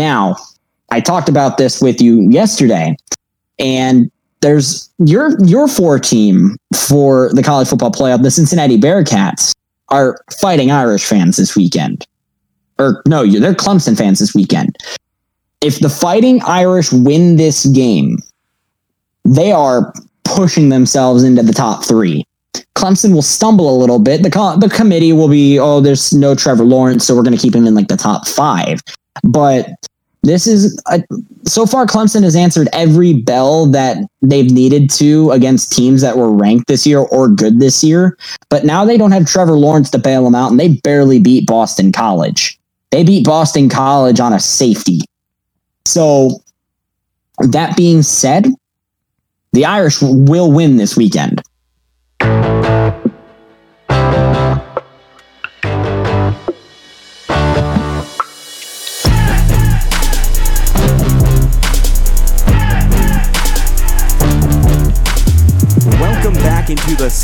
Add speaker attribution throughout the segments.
Speaker 1: Now, I talked about this with you yesterday, and there's your your four team for the college football playoff, the Cincinnati Bearcats, are fighting Irish fans this weekend. Or no, they're Clemson fans this weekend. If the Fighting Irish win this game, they are pushing themselves into the top three. Clemson will stumble a little bit. The co- the committee will be, oh, there's no Trevor Lawrence, so we're going to keep him in like the top five. But this is a, so far Clemson has answered every bell that they've needed to against teams that were ranked this year or good this year. But now they don't have Trevor Lawrence to bail them out, and they barely beat Boston College. They beat Boston College on a safety. So that being said, the Irish will win this weekend.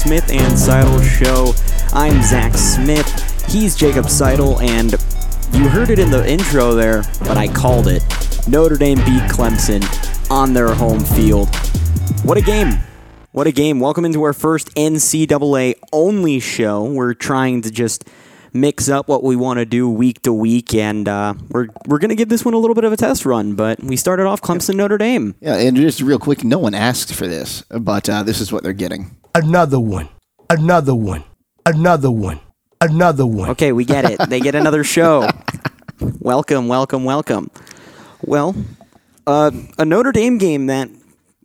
Speaker 2: Smith and Seidel Show. I'm Zach Smith. He's Jacob Seidel, and you heard it in the intro there, but I called it. Notre Dame beat Clemson on their home field. What a game! What a game. Welcome into our first NCAA only show. We're trying to just mix up what we want to do week to week, and uh, we're we're going to give this one a little bit of a test run. But we started off Clemson Notre Dame.
Speaker 3: Yeah, and just real quick, no one asked for this, but uh, this is what they're getting
Speaker 4: another one, another one, another one, another one.
Speaker 2: Okay, we get it. They get another show. welcome, welcome, welcome. Well, uh, a Notre Dame game that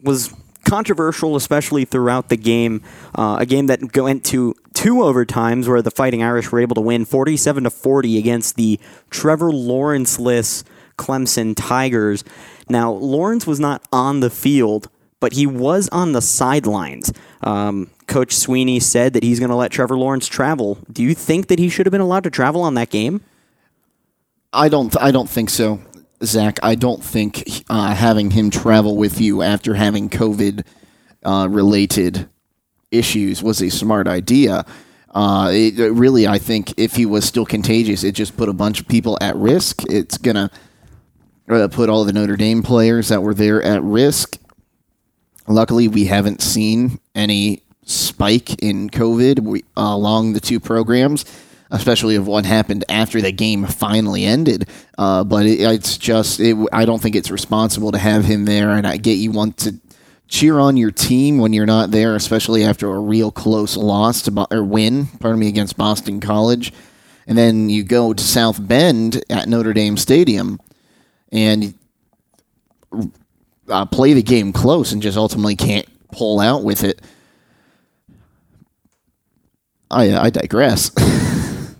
Speaker 2: was controversial, especially throughout the game. Uh, a game that went to two overtimes, where the Fighting Irish were able to win 47 to 40 against the Trevor Lawrence-less Clemson Tigers. Now, Lawrence was not on the field but he was on the sidelines. Um, Coach Swinney said that he's going to let Trevor Lawrence travel. Do you think that he should have been allowed to travel on that game?
Speaker 3: I don't. I don't think so, Zach. I don't think uh, having him travel with you after having COVID uh, related issues was a smart idea. Uh, it, really, I think if he was still contagious, it just put a bunch of people at risk. It's gonna uh, put all the Notre Dame players that were there at risk. Luckily, we haven't seen any spike in COVID we, uh, along the two programs, especially of what happened after the game finally ended. Uh, but it, it's just, it, I don't think it's responsible to have him there. And I get you want to cheer on your team when you're not there, especially after a real close loss to, or win, pardon me, against Boston College. And then you go to South Bend at Notre Dame Stadium and uh, play the game close and just ultimately can't pull out with it. I I digress.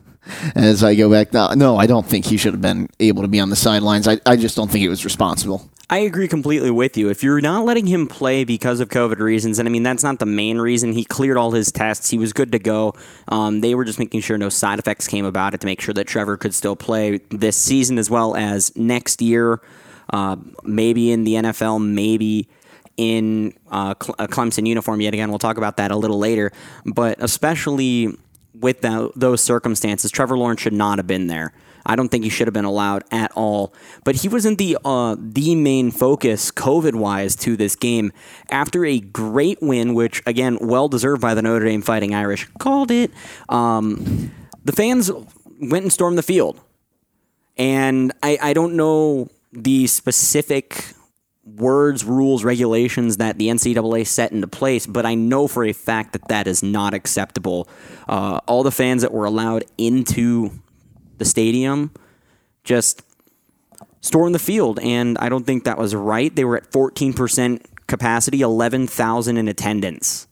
Speaker 3: As I go back, no, no, I don't think he should have been able to be on the sidelines. I, I just don't think it was responsible.
Speaker 2: I agree completely with you. If you're not letting him play because of COVID reasons, and I mean, that's not the main reason. He cleared all his tests. He was good to go. Um, they were just making sure no side effects came about it to make sure that Trevor could still play this season as well as next year uh, maybe in the NFL, maybe in uh, a Clemson uniform yet again. We'll talk about that a little later. But especially with the, those circumstances, Trevor Lawrence should not have been there. I don't think he should have been allowed at all. But he wasn't the uh, the main focus COVID wise to this game. After a great win, which again well deserved by the Notre Dame Fighting Irish, called it. Um, the fans went and stormed the field, and I, I don't know the specific words, rules, regulations that the NCAA set into place, but I know for a fact that that is not acceptable. Uh, all the fans that were allowed into the stadium just stormed the field, and I don't think that was right. They were at 14% capacity, 11,000 in attendance.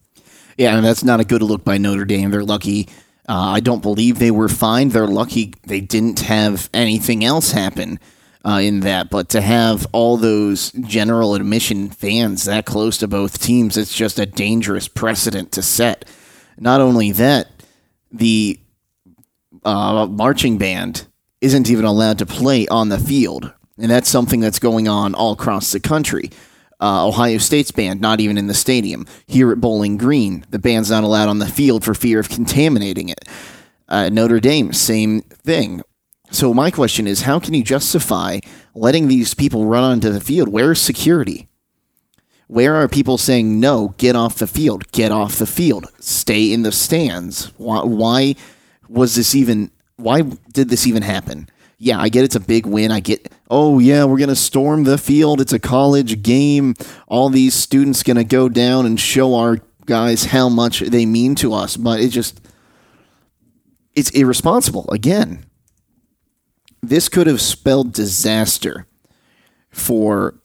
Speaker 3: Yeah, and that's not a good look by Notre Dame. They're lucky. Uh, I don't believe they were fined. They're lucky they didn't have anything else happen uh, in that. But to have all those general admission fans that close to both teams, it's just a dangerous precedent to set. Not only that, the uh, marching band isn't even allowed to play on the field. And that's something that's going on all across the country. Uh, Ohio State's band, not even in the stadium. Here at Bowling Green, the band's not allowed on the field for fear of contaminating it. Uh, Notre Dame, same thing. So my question is, how can you justify letting these people run onto the field. Where's security? Where are people saying no? Get off the field. Get off the field. Stay in the stands. Why? Why was this even? Why did this even happen? Yeah, I get it's a big win. I get, oh yeah, we're gonna storm the field. It's a college game. All these students gonna go down and show our guys how much they mean to us. But it just, it's irresponsible. Again, this could have spelled disaster for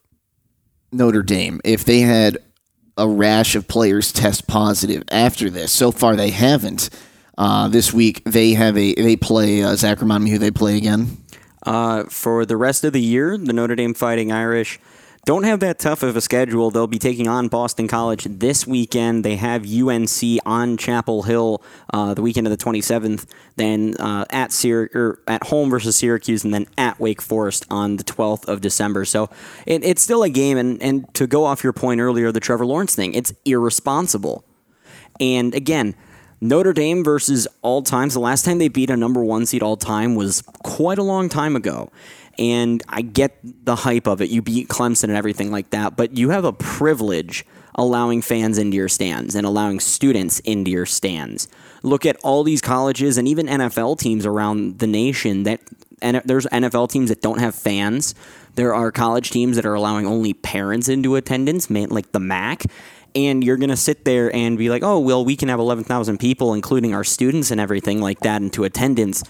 Speaker 3: Notre Dame if they had a rash of players test positive after this. So far, they haven't. Uh, this week they have a they play uh, Zach. Remind me who they play again.
Speaker 2: Uh, for the rest of the year, the Notre Dame Fighting Irish don't have that tough of a schedule. They'll be taking on Boston College this weekend. They have UNC on Chapel Hill uh, the weekend of the 27th. Then uh, at Syr- or at home versus Syracuse, and then at Wake Forest on the 12th of December. So it, it's still a game. And, and to go off your point earlier, the Trevor Lawrence thing, it's irresponsible. And again, Notre Dame versus all times. The last time they beat a number one seed all time was quite a long time ago. And I get the hype of it. You beat Clemson and everything like that, but you have a privilege allowing fans into your stands and allowing students into your stands. Look at all these colleges and even NFL teams around the nation that and there's NFL teams that don't have fans. There are college teams that are allowing only parents into attendance, like the MAC and you're going to sit there and be like, oh, well, we can have 11,000 people, including our students and everything like that, into attendance.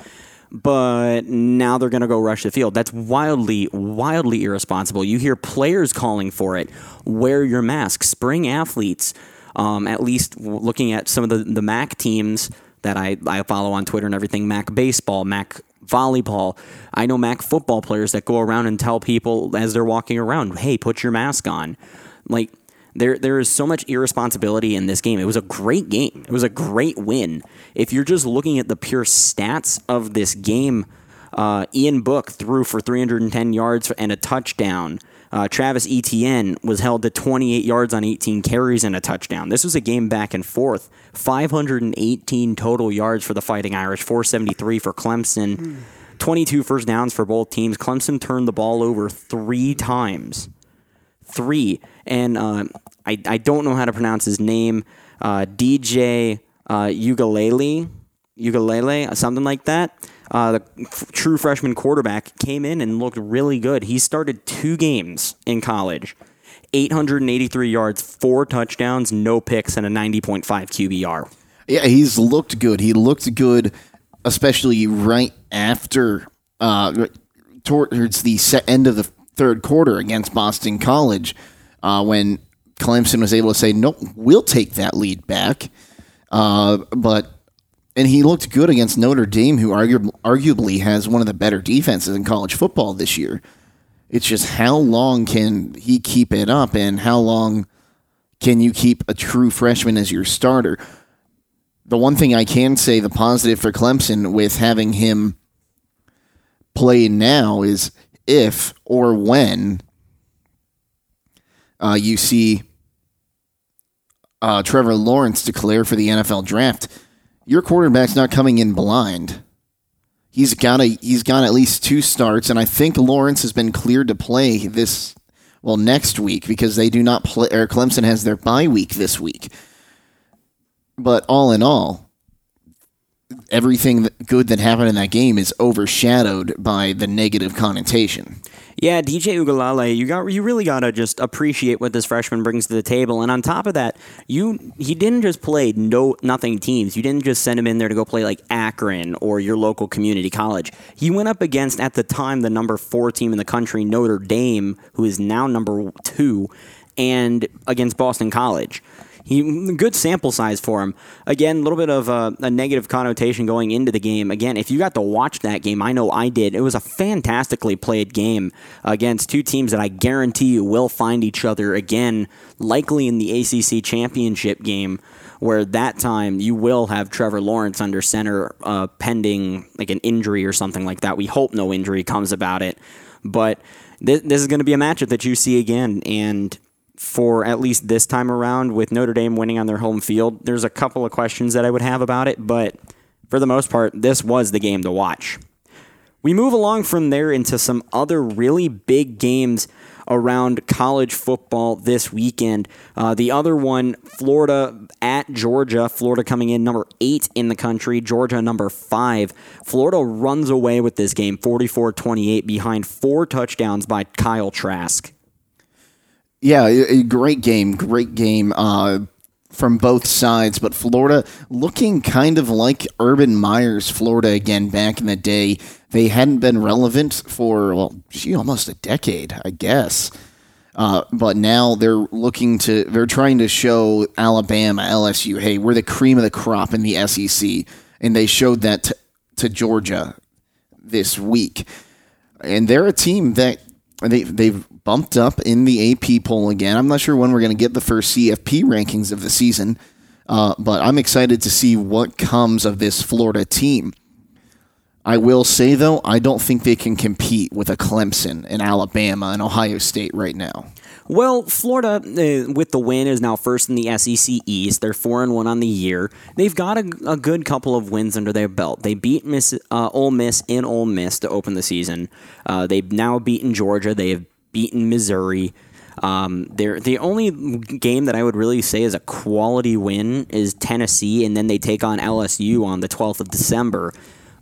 Speaker 2: But now they're going to go rush the field. That's wildly, wildly irresponsible. You hear players calling for it. Wear your mask. Spring athletes, um, at least looking at some of the, the MAC teams that I, I follow on Twitter and everything MAC baseball, MAC volleyball. I know MAC football players that go around and tell people as they're walking around, hey, put your mask on. Like, there, there is so much irresponsibility in this game. It was a great game. It was a great win. If you're just looking at the pure stats of this game, uh, Ian Book threw for 310 yards and a touchdown. Uh, Travis Etienne was held to 28 yards on 18 carries and a touchdown. This was a game back and forth. 518 total yards for the Fighting Irish, 473 for Clemson. Mm. 22 first downs for both teams. Clemson turned the ball over three times. Three. And uh, I, I don't know how to pronounce his name. Uh, DJ uh, Ugalele, Ugalele, something like that. Uh, the f- true freshman quarterback came in and looked really good. He started two games in college, 883 yards, four touchdowns, no picks, and a 90.5 QBR.
Speaker 3: Yeah, he's looked good. He looked good, especially right after uh, towards the end of the third quarter against Boston College, uh, when Clemson was able to say, "Nope, we'll take that lead back." Uh, but and he looked good against Notre Dame, who argu- arguably has one of the better defenses in college football this year. It's just how long can he keep it up, and how long can you keep a true freshman as your starter? The one thing I can say, the positive for Clemson with having him play now is if or when uh, you see uh, Trevor Lawrence declare for the NFL draft, your quarterback's not coming in blind. He's got a he's got at least two starts, and I think Lawrence has been cleared to play this well next week because they do not play. Or Clemson has their bye week this week. But all in all, everything good that happened in that game is overshadowed by the negative connotation.
Speaker 2: Yeah, DJ Ugalale, you got you really got to just appreciate what this freshman brings to the table. And on top of that, you he didn't just play no nothing teams. You didn't just send him in there to go play like Akron or your local community college. He went up against at the time the number 4 team in the country, Notre Dame, who is now number 2, and against Boston College. He good sample size for him. Again, a little bit of a, a, negative connotation going into the game. Again, if you got to watch that game, I know I did. It was a fantastically played game against two teams that I guarantee you will find each other again, likely in the ACC championship game. Where that time you will have Trevor Lawrence under center, uh, pending like an injury or something like that. We hope no injury comes about it, but this, this is going to be a matchup that you see again, and for at least this time around with Notre Dame winning on their home field. There's a couple of questions that I would have about it, but for the most part, this was the game to watch. We move along from there into some other really big games around college football this weekend. Uh, the other one, Florida at Georgia. Florida coming in number eight in the country, Georgia number five. Florida runs away with this game 44 28 behind four touchdowns by Kyle Trask.
Speaker 3: Yeah, a great game, great game uh, from both sides. But Florida looking kind of like Urban Meyer's Florida again back in the day. They hadn't been relevant for well, gee, almost a decade, I guess. Uh, but now they're looking to, they're trying to show Alabama, LSU, hey, we're the cream of the crop in the SEC, and they showed that to, to Georgia this week. And they're a team that they they've bumped up in the AP poll again. I'm not sure when we're going to get the first CFP rankings of the season, uh, but I'm excited to see what comes of this Florida team. I will say though, I don't think they can compete with a Clemson and Alabama and Ohio State right now.
Speaker 2: Well, Florida, uh, with the win, is now first in the SEC East. They're four and one on the year. They've got a, a good couple of wins under their belt. They beat Miss uh, Ole Miss in Ole Miss to open the season. Uh, they've now beaten Georgia. They have beaten Missouri. Um, they're, the only game that I would really say is a quality win is Tennessee, and then they take on LSU on the 12th of December.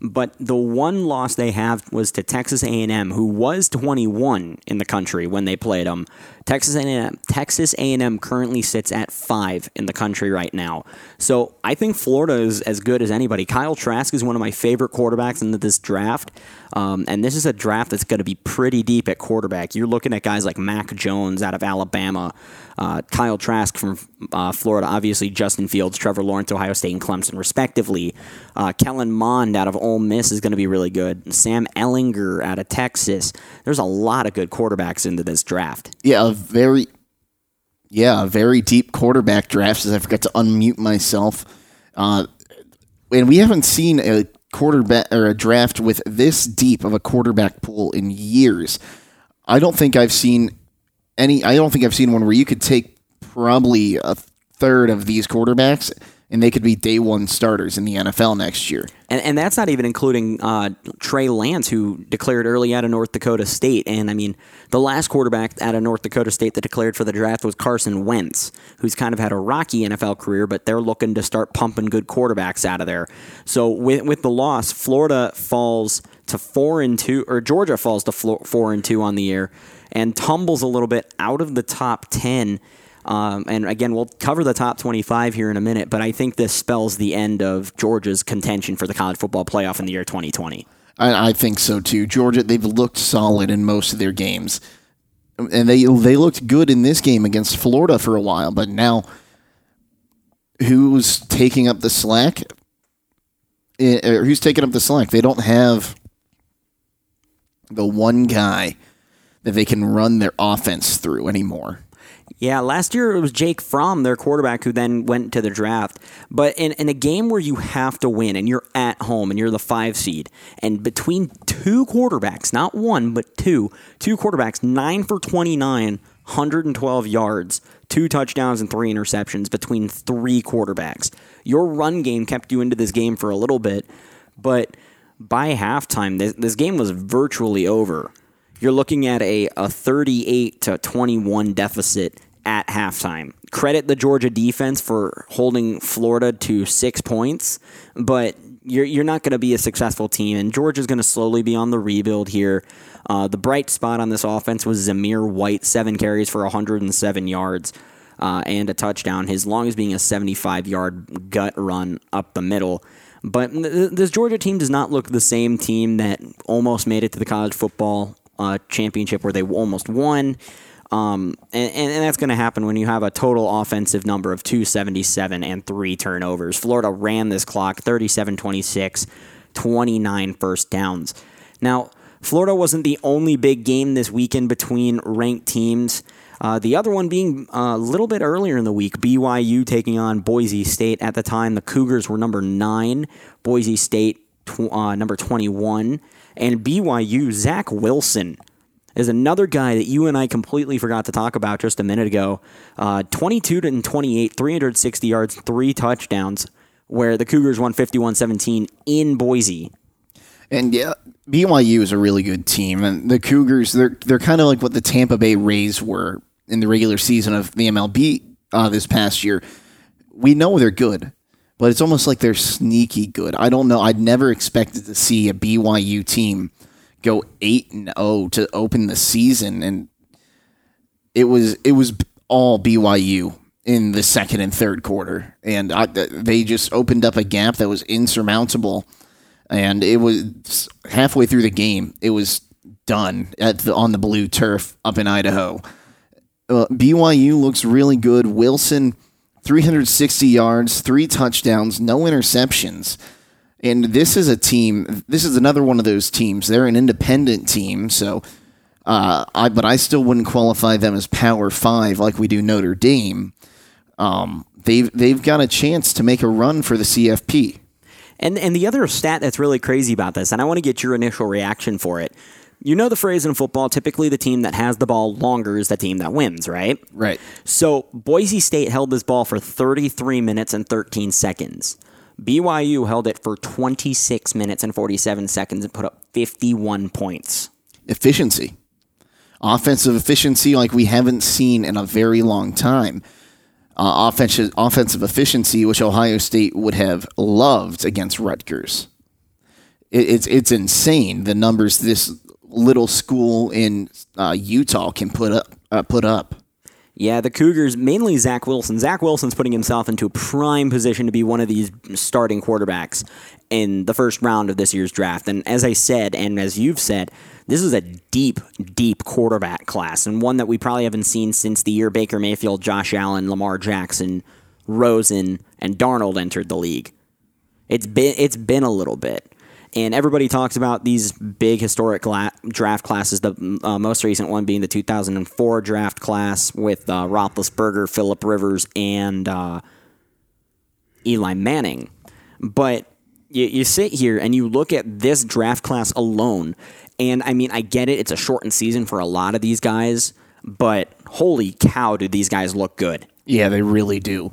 Speaker 2: But the one loss they have was to Texas A&M, who was 21 in the country when they played them. Texas A&M, Texas A&M currently sits at five in the country right now. So I think Florida is as good as anybody. Kyle Trask is one of my favorite quarterbacks in this draft, um, and this is a draft that's going to be pretty deep at quarterback. You're looking at guys like Mac Jones out of Alabama, uh, Kyle Trask from uh, Florida, obviously Justin Fields, Trevor Lawrence, Ohio State, and Clemson, respectively. Uh, Kellen Mond out of Ole Miss is going to be really good. Sam Ehlinger out of Texas. There's a lot of good quarterbacks into this draft.
Speaker 3: Yeah, very yeah, a very deep quarterback draft. As I forgot to unmute myself, uh, and we haven't seen a quarterback or a draft with this deep of a quarterback pool in years. I don't think I've seen any. I don't think I've seen one where you could take probably a third of these quarterbacks and they could be day one starters in the NFL next year.
Speaker 2: And, and that's not even including uh, Trey Lance, who declared early out of North Dakota State. And I mean, the last quarterback out of North Dakota State that declared for the draft was Carson Wentz, who's kind of had a rocky NFL career, but they're looking to start pumping good quarterbacks out of there. So with with the loss, Florida falls to four and two, or Georgia falls to four and two on the year, and tumbles a little bit out of the top ten. Um, and again, we'll cover the top 25 here in a minute, but I think this spells the end of Georgia's contention for the college football playoff in the year 2020.
Speaker 3: I, I think so too. Georgia, they've looked solid in most of their games, and they they looked good in this game against Florida for a while. But now, who's taking up the slack? Eh, or who's taking up the slack? They don't have the one guy that they can run their offense through anymore.
Speaker 2: Yeah, last year it was Jake Fromm, their quarterback, who then went to the draft. But in, in a game where you have to win and you're at home and you're the five seed, and between two quarterbacks, not one, but two, two quarterbacks, nine for 29, 112 yards, two touchdowns, and three interceptions between three quarterbacks. Your run game kept you into this game for a little bit, but by halftime, this, this game was virtually over you're looking at a, a 38 to 21 deficit at halftime. Credit the Georgia defense for holding Florida to six points, but you're you're not going to be a successful team, and Georgia's going to slowly be on the rebuild here. Uh, the bright spot on this offense was Zamir White, seven carries for 107 yards. Uh, and a touchdown, his longest being a 75 yard gut run up the middle. But th- this Georgia team does not look the same team that almost made it to the college football uh, championship where they almost won. Um, and, and, that's going to happen when you have a total offensive number of 277 and three turnovers. Florida ran this clock 37 26, 29 first downs. Now, Florida wasn't the only big game this weekend between ranked teams. Uh, the other one being uh, a little bit earlier in the week, BYU taking on Boise State. At the time, the Cougars were number nine, Boise State tw- uh, number 21. And BYU, Zach Wilson is another guy that you and I completely forgot to talk about just a minute ago. Uh, 22 and 28, 360 yards, three touchdowns, where the Cougars won 51 17 in Boise.
Speaker 3: And yeah, BYU is a really good team, and the Cougars they're they're kind of like what the Tampa Bay Rays were in the regular season of the MLB uh, this past year. We know they're good, but it's almost like they're sneaky good. I don't know. I'd never expected to see a BYU team go eight and zero to open the season, and it was it was all BYU in the second and third quarter, and I, they just opened up a gap that was insurmountable. And it was halfway through the game, it was done at the, on the blue turf up in Idaho. Uh, BYU looks really good. Wilson, 360 yards, three touchdowns, no interceptions. And this is a team. This is another one of those teams. They're an independent team, so uh, I but I still wouldn't qualify them as Power Five like we do Notre Dame. Um, they've they've got a chance to make a run for the CFP.
Speaker 2: And and the other stat that's really crazy about this, and I want to get your initial reaction for it. You know the phrase in football, typically the team that has the ball longer is the team that wins, right?
Speaker 3: Right.
Speaker 2: So Boise State held this ball for 33 minutes and 13 seconds. BYU held it for 26 minutes and 47 seconds and put up 51 points.
Speaker 3: Efficiency. Offensive efficiency like we haven't seen in a very long time. Uh, offensive, offensive efficiency, which Ohio State would have loved against Rutgers. It, it's it's insane the numbers this little school in uh, Utah can put up uh, put up.
Speaker 2: Yeah, the Cougars, mainly Zach Wilson. Zach Wilson's putting himself into a prime position to be one of these starting quarterbacks in the first round of this year's draft. And as I said, and as you've said, this is a deep, deep quarterback class, and one that we probably haven't seen since the year Baker Mayfield, Josh Allen, Lamar Jackson, Rosen, and Darnold entered the league. It's been it's been a little bit and everybody talks about these big historic gla- draft classes. The uh, most recent one being the 2004 draft class with uh, Roethlisberger, Philip Rivers, and uh, Eli Manning. But you, you sit here and you look at this draft class alone, and I mean, I get it; it's a shortened season for a lot of these guys, but holy cow, do these guys look good?
Speaker 3: Yeah, they really do.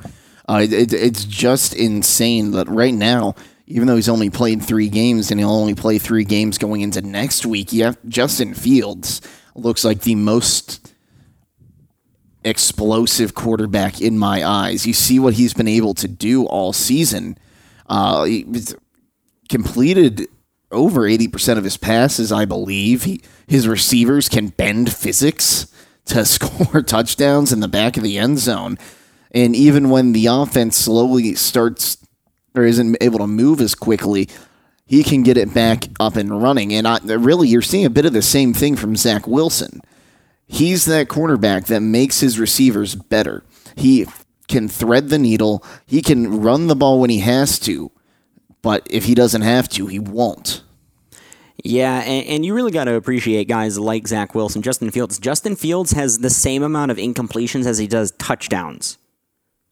Speaker 3: Uh, it, it's just insane that right now even though he's only played three games and he'll only play three games going into next week, yeah, Justin Fields looks like the most explosive quarterback in my eyes. You see what he's been able to do all season. Uh, he completed over 80% of his passes, I believe. He, his receivers can bend physics to score touchdowns in the back of the end zone. And even when the offense slowly starts or isn't able to move as quickly, he can get it back up and running. And I, really, you're seeing a bit of the same thing from Zach Wilson. He's that cornerback that makes his receivers better. He can thread the needle. He can run the ball when he has to, but if he doesn't have to, he won't.
Speaker 2: Yeah, and, and you really got to appreciate guys like Zach Wilson, Justin Fields. Justin Fields has the same amount of incompletions as he does touchdowns,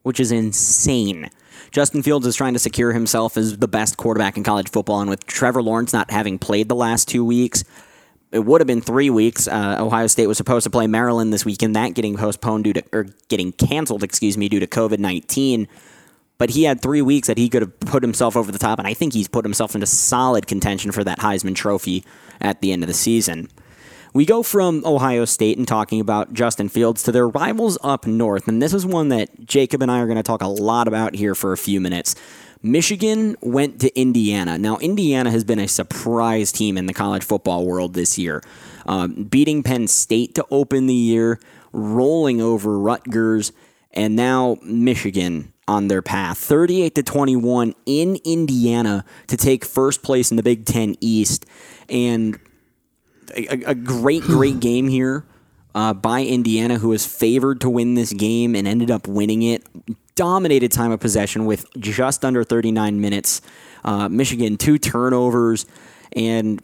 Speaker 2: which is insane. Justin Fields is trying to secure himself as the best quarterback in college football, and with Trevor Lawrence not having played the last two weeks, it would have been three weeks. Uh, Ohio State was supposed to play Maryland this weekend, that getting postponed due to or getting canceled, excuse me, due to COVID nineteen. But he had three weeks that he could have put himself over the top, and I think he's put himself into solid contention for that Heisman Trophy at the end of the season. We go from Ohio State and talking about Justin Fields to their rivals up north, and this is one that Jacob and I are going to talk a lot about here for a few minutes. Michigan went to Indiana. Now, Indiana has been a surprise team in the college football world this year, um, beating Penn State to open the year, rolling over Rutgers, and now Michigan on their path 38 to 21 in Indiana to take first place in the Big 10 East and a, a great, great game here uh, by Indiana, who was favored to win this game and ended up winning it. Dominated time of possession with just under 39 minutes. Uh, Michigan, two turnovers. And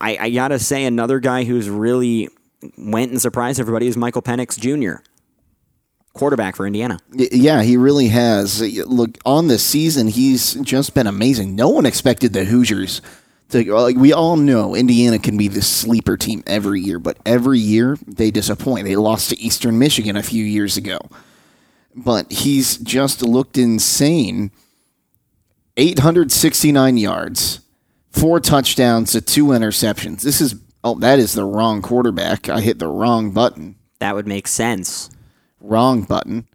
Speaker 2: I, I got to say, another guy who's really went and surprised everybody is Michael Penix Jr., quarterback for Indiana.
Speaker 3: Yeah, he really has. Look, on the season, he's just been amazing. No one expected the Hoosiers to, like we all know Indiana can be the sleeper team every year, but every year they disappoint. They lost to Eastern Michigan a few years ago. But he's just looked insane. 869 yards, four touchdowns to two interceptions. This is oh, that is the wrong quarterback. I hit the wrong button.
Speaker 2: That would make sense.
Speaker 3: Wrong button.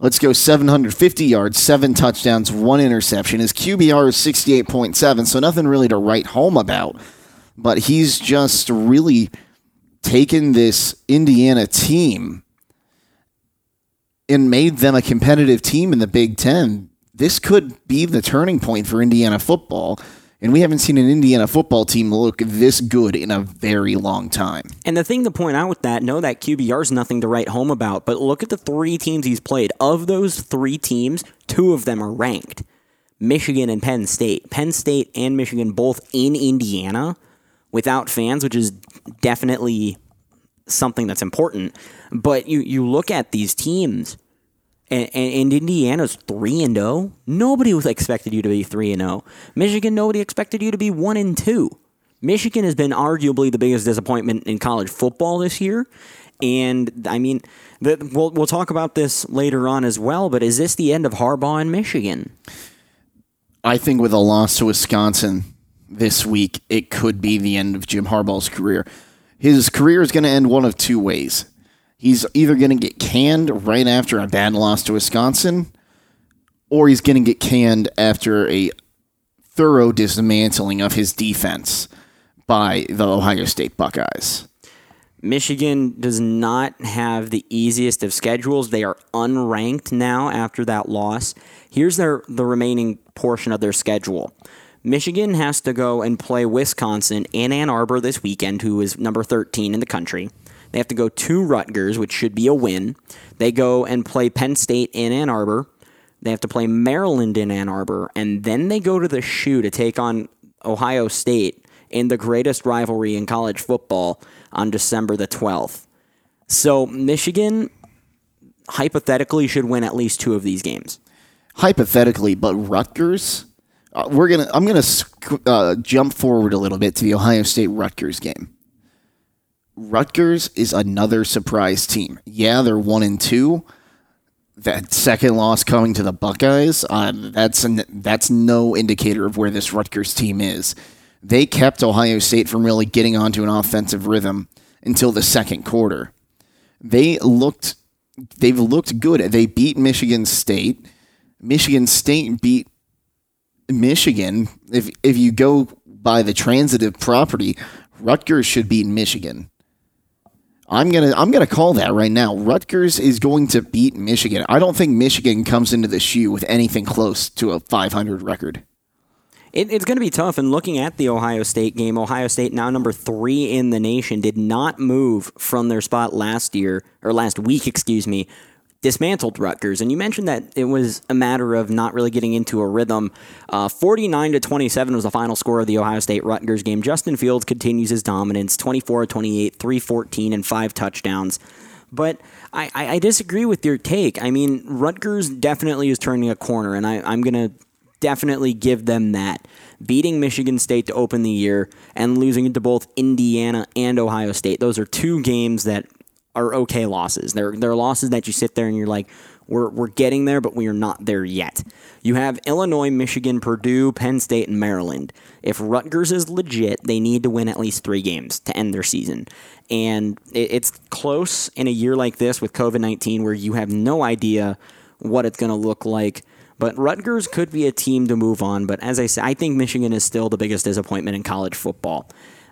Speaker 3: Let's go 750 yards, seven touchdowns, one interception. His QBR is 68.7, so nothing really to write home about. But he's just really taken this Indiana team and made them a competitive team in the Big Ten. This could be the turning point for Indiana football. And we haven't seen an Indiana football team look this good in a very long time.
Speaker 2: And the thing to point out with that, no, that QBR is nothing to write home about, but look at the three teams he's played. Of those three teams, two of them are ranked Michigan and Penn State. Penn State and Michigan both in Indiana without fans, which is definitely something that's important. But you, you look at these teams, and, and, Indiana's three and zero. Oh. Nobody was expected you to be three and zero. Oh. Michigan, nobody expected you to be one and two. Michigan has been arguably the biggest disappointment in college football this year, and I mean, the, we'll we'll talk about this later on as well. But is this the end of Harbaugh in Michigan?
Speaker 3: I think with a loss to Wisconsin this week, it could be the end of Jim Harbaugh's career. His career is going to end one of two ways he's either going to get canned right after a bad loss to Wisconsin, or he's going to get canned after a thorough dismantling of his defense by the Ohio State Buckeyes.
Speaker 2: Michigan does not have the easiest of schedules. They are unranked now after that loss. Here's their the remaining portion of their schedule. Michigan has to go and play Wisconsin in Ann Arbor this weekend, who is number 13 in the country. They have to go to Rutgers, which should be a win. They go and play Penn State in Ann Arbor. They have to play Maryland in Ann Arbor, and then they go to the shoe to take on Ohio State in the greatest rivalry in college football on December the 12th. So Michigan hypothetically should win at least two of these games.
Speaker 3: Hypothetically, but Rutgers, uh, we're gonna. I'm gonna uh, jump forward a little bit to the Ohio State Rutgers game. Rutgers is another surprise team. Yeah, they're one and two. That second loss coming to the Buckeyes, uh, that's an, that's no indicator of where this Rutgers team is. They kept Ohio State from really getting onto an offensive rhythm until the second quarter. They looked they've looked good. They beat Michigan State. Michigan State beat Michigan. If if you go by the transitive property, Rutgers should beat Michigan. I'm gonna I'm gonna call that right now. Rutgers is going to beat Michigan. I don't think Michigan comes into the shoe with anything close to a 500 record.
Speaker 2: It, it's going to be tough. And looking at the Ohio State game, Ohio State now number three in the nation did not move from their spot last year or last week, excuse me, dismantled Rutgers. And you mentioned that it was a matter of not really getting into a rhythm. Uh, 49 to 27 was the final score of the Ohio State Rutgers game. Justin Fields continues his dominance 24 28, 314, and five touchdowns. But I, I, disagree with your take. I mean, Rutgers definitely is turning a corner, and I, I'm going to definitely give them that. Beating Michigan State to open the year and losing to both Indiana and Ohio State. Those are two games that are okay losses. They're they're losses that you sit there and you're like, we're we're getting there, but we are not there yet. You have Illinois, Michigan, Purdue, Penn State, and Maryland. If Rutgers is legit, they need to win at least three games to end their season. And it, it's close in a year like this with COVID nineteen, where you have no idea what it's going to look like. But Rutgers could be a team to move on. But as I say, I think Michigan is still the biggest disappointment in college football.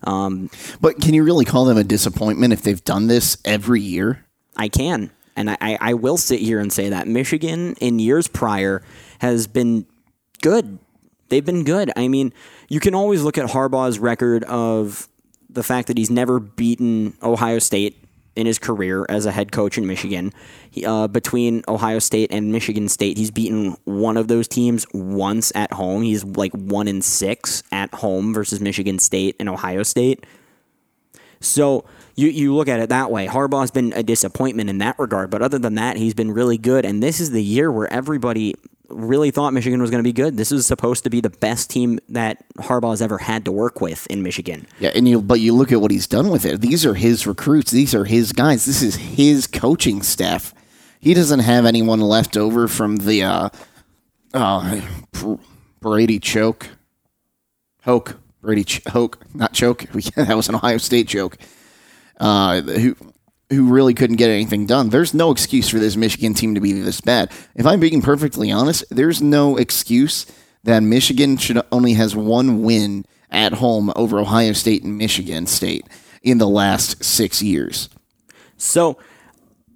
Speaker 3: Um, but can you really call them a disappointment if they've done this every year?
Speaker 2: I can. And I, I will sit here and say that Michigan in years prior has been good. They've been good. I mean, you can always look at Harbaugh's record of the fact that he's never beaten Ohio State in his career as a head coach in Michigan. He, uh, between Ohio State and Michigan State, he's beaten one of those teams once at home. He's like one in six at home versus Michigan State and Ohio State. So you you look at it that way. Harbaugh's been a disappointment in that regard, but other than that, he's been really good. And this is the year where everybody really thought Michigan was going to be good. This is supposed to be the best team that Harbaugh has ever had to work with in Michigan.
Speaker 3: Yeah, and you but you look at what he's done with it. These are his recruits. These are his guys. This is his coaching staff. He doesn't have anyone left over from the uh, uh, Brady choke. Hoke, Brady Ch- Hoke, not choke. that was an Ohio State joke. Uh, who who really couldn't get anything done. There's no excuse for this Michigan team to be this bad. If I'm being perfectly honest, there's no excuse that Michigan should only has one win at home over Ohio State and Michigan State in the last six years.
Speaker 2: So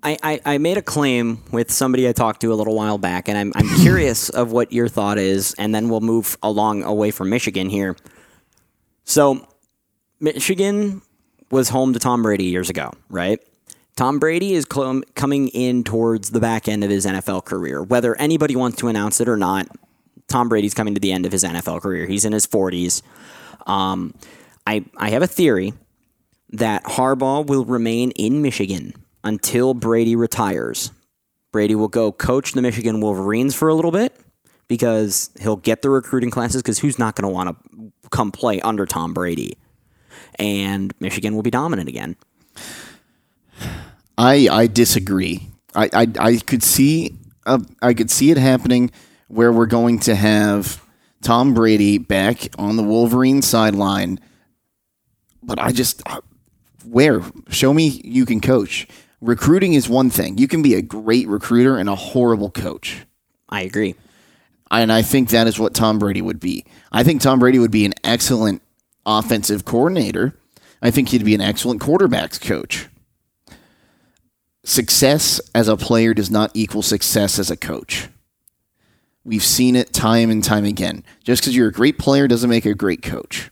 Speaker 2: I, I, I made a claim with somebody I talked to a little while back, and I'm, I'm curious of what your thought is, and then we'll move along away from Michigan here. So Michigan was home to Tom Brady years ago, right? Tom Brady is cl- coming in towards the back end of his NFL career. Whether anybody wants to announce it or not, Tom Brady's coming to the end of his NFL career. He's in his 40s. Um, I, I have a theory that Harbaugh will remain in Michigan until Brady retires. Brady will go coach the Michigan Wolverines for a little bit because he'll get the recruiting classes because who's not going to want to come play under Tom Brady? And Michigan will be dominant again.
Speaker 3: I I disagree. I I, I could see uh, I could see it happening where we're going to have Tom Brady back on the Wolverine sideline, but I just uh, where show me you can coach. Recruiting is one thing. You can be a great recruiter and a horrible coach.
Speaker 2: I agree.
Speaker 3: And I think that is what Tom Brady would be. I think Tom Brady would be an excellent offensive coordinator. I think he'd be an excellent quarterbacks coach success as a player does not equal success as a coach. We've seen it time and time again. Just because you're a great player doesn't make a great coach.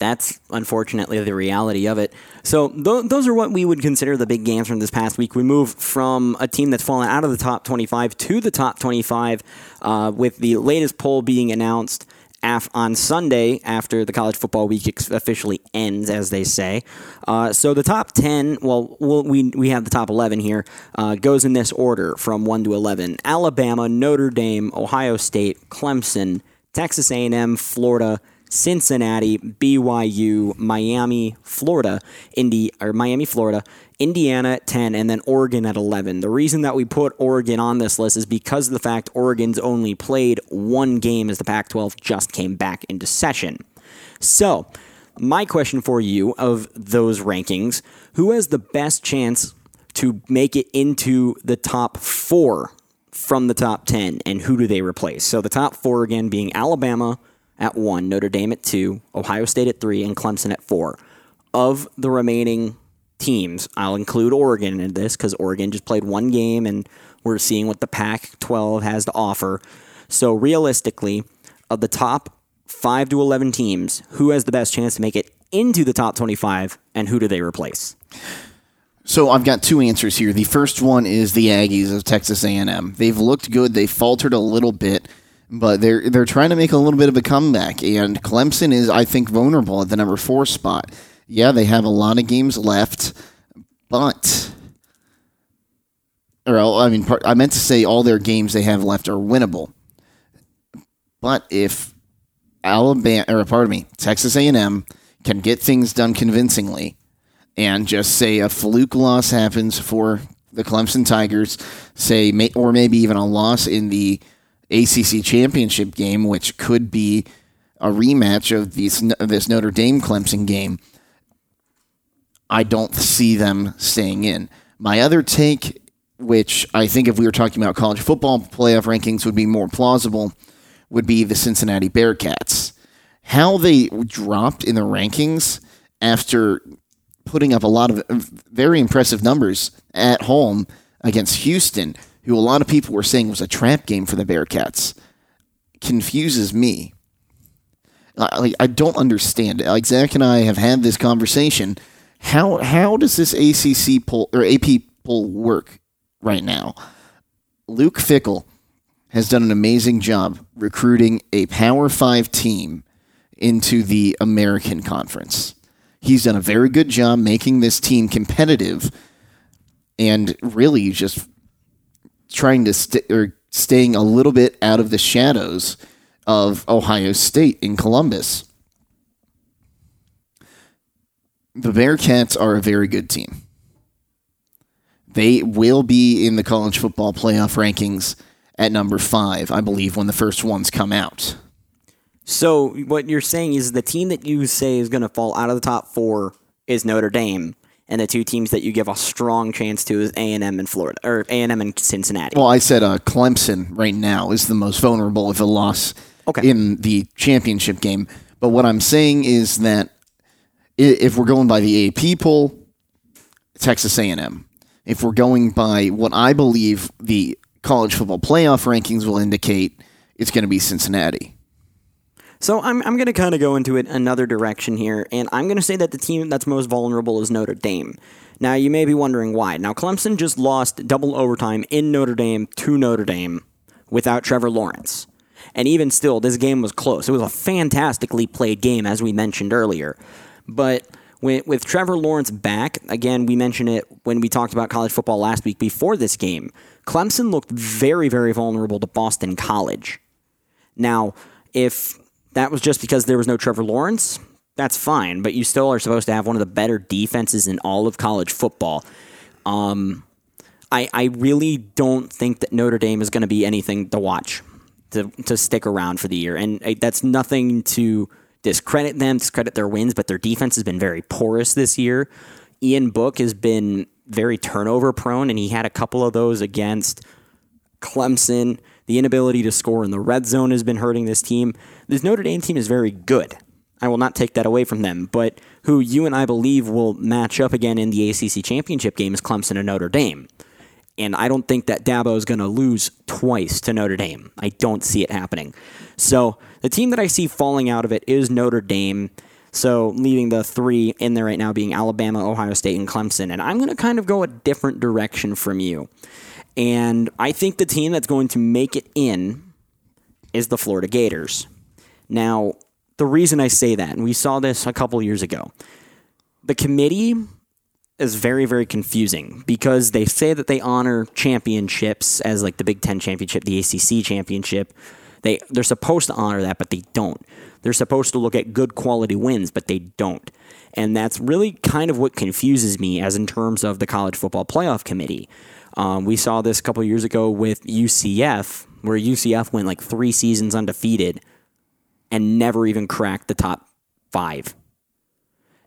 Speaker 2: That's unfortunately the reality of it. So th- those are what we would consider the big games from this past week. We move from a team that's fallen out of the top 25 to the top 25, uh, with the latest poll being announced af- on Sunday after the college football week ex- officially ends, as they say. Uh, so the top 10, well, we'll we, we have the top 11 here, uh, goes in this order from 1 to 11. Alabama, Notre Dame, Ohio State, Clemson, Texas A&M, Florida, Cincinnati, BYU, Miami, Florida, Indy or Miami, Florida, Indiana at 10, and then Oregon at 11. The reason that we put Oregon on this list is because of the fact Oregon's only played one game as the Pac 12 just came back into session. So, my question for you of those rankings who has the best chance to make it into the top four from the top 10, and who do they replace? So, the top four again being Alabama at one, Notre Dame at two, Ohio State at three, and Clemson at four. Of the remaining teams. I'll include Oregon in this because Oregon just played one game and we're seeing what the Pac 12 has to offer. So, realistically, of the top 5 to 11 teams, who has the best chance to make it into the top 25 and who do they replace?
Speaker 3: So I've got two answers here. The first one is the Aggies of Texas A&M. They've looked good. They faltered a little bit, but they're they're trying to make a little bit of a comeback. And Clemson is, I think, vulnerable at the number four spot yeah, they have a lot of games left, but or oh, I mean, I meant to say all their games they have left are winnable. But if Alabama, or pardon me, Texas A&M can get things done convincingly, and just say a fluke loss happens for the Clemson Tigers, say, or maybe even a loss in the ACC championship game, which could be a rematch of these, this Notre Dame Clemson game I don't see them staying in. My other take, which I think if we were talking about college football playoff rankings would be more plausible, would be the Cincinnati Bearcats. How they dropped in the rankings after putting up a lot of very impressive numbers at home against Houston, who a lot of people were saying was a trap game for the Bearcats, confuses me. Like I don't understand. Like Zach and I have had this conversation how how does this ACC poll or AP poll work right now? Luke Fickell has done an amazing job recruiting a Power 5 team into the American Conference. He's done a very good job making this team competitive and really just trying to st- or staying a little bit out of the shadows of Ohio State in Columbus the Bearcats are a very good team. They will be in the college football playoff rankings at number five, I believe, when the first ones come out.
Speaker 2: So what you're saying is the team that you say is going to fall out of the top four is Notre Dame, and the two teams that you give a strong chance to is A and M and Florida, or A and M and Cincinnati.
Speaker 3: Well, I said uh, Clemson right now is the most vulnerable of a loss
Speaker 2: Okay.
Speaker 3: in the championship game. But what I'm saying is that if we're going by the AP poll, Texas A&M. If we're going by what I believe the college football playoff rankings will indicate, it's going to be Cincinnati.
Speaker 2: So I'm, I'm going to kind of go into it another direction here, and I'm going to say that the team that's most vulnerable is Notre Dame. Now, you may be wondering why. Now, Clemson just lost double overtime in Notre Dame to Notre Dame without Trevor Lawrence. And even still, this game was close. It was a fantastically played game, as we mentioned earlier. But with, with Trevor Lawrence back, again, we mentioned it when we talked about college football last week before this game. Clemson looked very, very vulnerable to Boston College. Now, if that was just because there was no Trevor Lawrence, that's fine, but you still are supposed to have one of the better defenses in all of college football. Um, I, I really don't think that Notre Dame is going to be anything to watch, to, to stick around for the year. And that's nothing to discredit them, discredit their wins, but their defense has been very porous this year. Ian Book has been very turnover prone, and he had a couple of those against Clemson. The inability to score in the red zone has been hurting this team. This Notre Dame team is very good. I will not take that away from them, but who you and I believe will match up again in the ACC championship game is Clemson and Notre Dame. And I don't think that Dabo is going to lose twice to Notre Dame. I don't see it happening. So the team that I see falling out of it is Notre Dame. So leaving the three in there right now being Alabama, Ohio State, and Clemson. And I'm going to kind of go a different direction from you. And I think the team that's going to make it in is the Florida Gators. Now, the reason I say that, and we saw this a couple years ago, the committee is very, very confusing because they say that they honor championships as like the Big Ten championship, the ACC championship. They they're supposed to honor that, but they don't. They're supposed to look at good quality wins, but they don't. And that's really kind of what confuses me as in terms of the college football playoff committee. Um, we saw this a couple years ago with UCF, where UCF went like three seasons undefeated and never even cracked the top five.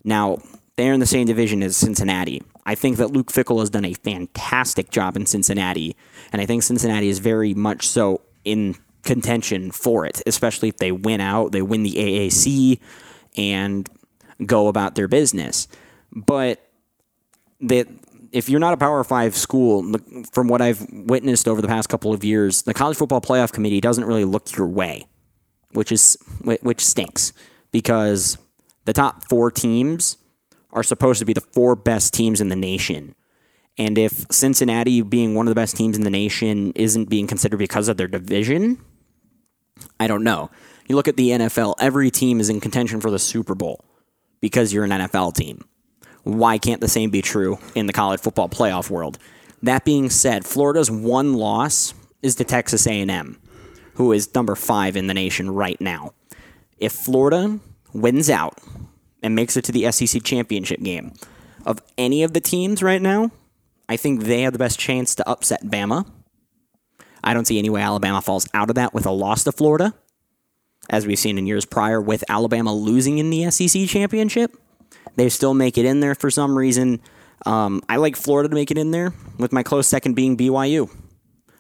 Speaker 2: Now, they're in the same division as Cincinnati. I think that Luke Fickell has done a fantastic job in Cincinnati, and I think Cincinnati is very much so in contention for it, especially if they win out, they win the AAC, and go about their business. But that if you're not a Power Five school, from what I've witnessed over the past couple of years, the College Football Playoff Committee doesn't really look your way, which is which stinks because the top four teams are supposed to be the four best teams in the nation. And if Cincinnati, being one of the best teams in the nation, isn't being considered because of their division, I don't know. You look at the NFL, every team is in contention for the Super Bowl because you're an NFL team. Why can't the same be true in the college football playoff world? That being said, Florida's one loss is to Texas A&M, who is number 5 in the nation right now. If Florida wins out and makes it to the SEC championship game, of any of the teams right now, I think they have the best chance to upset Bama. I don't see any way Alabama falls out of that with a loss to Florida, as we've seen in years prior with Alabama losing in the SEC championship. They still make it in there for some reason. Um, I like Florida to make it in there, with my close second being BYU.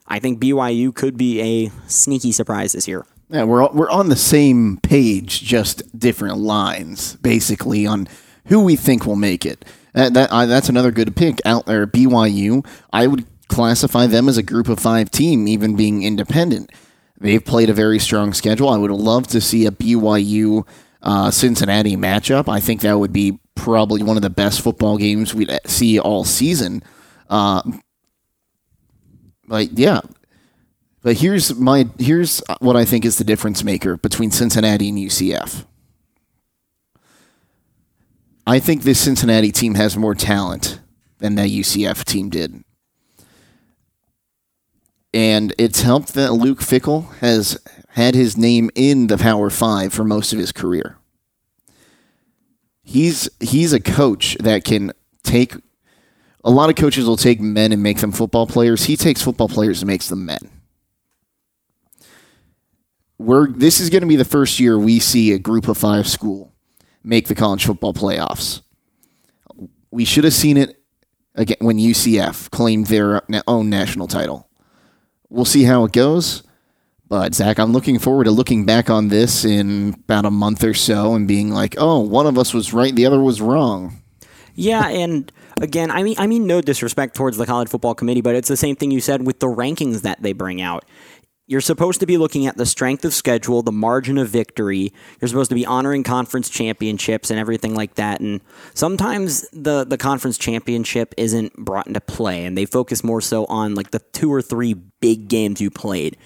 Speaker 2: I think BYU could be a sneaky surprise this year.
Speaker 3: Yeah, we're we're on the same page, just different lines, basically on who we think will make it. That, that I, that's another good pick out there. BYU, I would classify them as a group of five team, even being independent. They've played a very strong schedule. I would love to see a BYU uh, Cincinnati matchup. I think that would be probably one of the best football games we'd see all season. Uh, but yeah, but here's my here's what I think is the difference maker between Cincinnati and UCF. I think this Cincinnati team has more talent than that UCF team did. And it's helped that Luke Fickell has had his name in the Power 5 for most of his career. He's he's a coach that can take a lot of coaches will take men and make them football players. He takes football players and makes them men. we're this is going to be the first year we see a group of five school make the college football playoffs. We should have seen it again when UCF claimed their own national title. We'll see how it goes. But Zach, I'm looking forward to looking back on this in about a month or so and being like, "Oh, one of us was right, the other was wrong."
Speaker 2: Yeah, and again, I mean, I mean, no disrespect towards the college football committee, but it's the same thing you said with the rankings that they bring out. You're supposed to be looking at the strength of schedule, the margin of victory. You're supposed to be honoring conference championships and everything like that. And sometimes the the conference championship isn't brought into play, and they focus more so on like the two or three big games you played.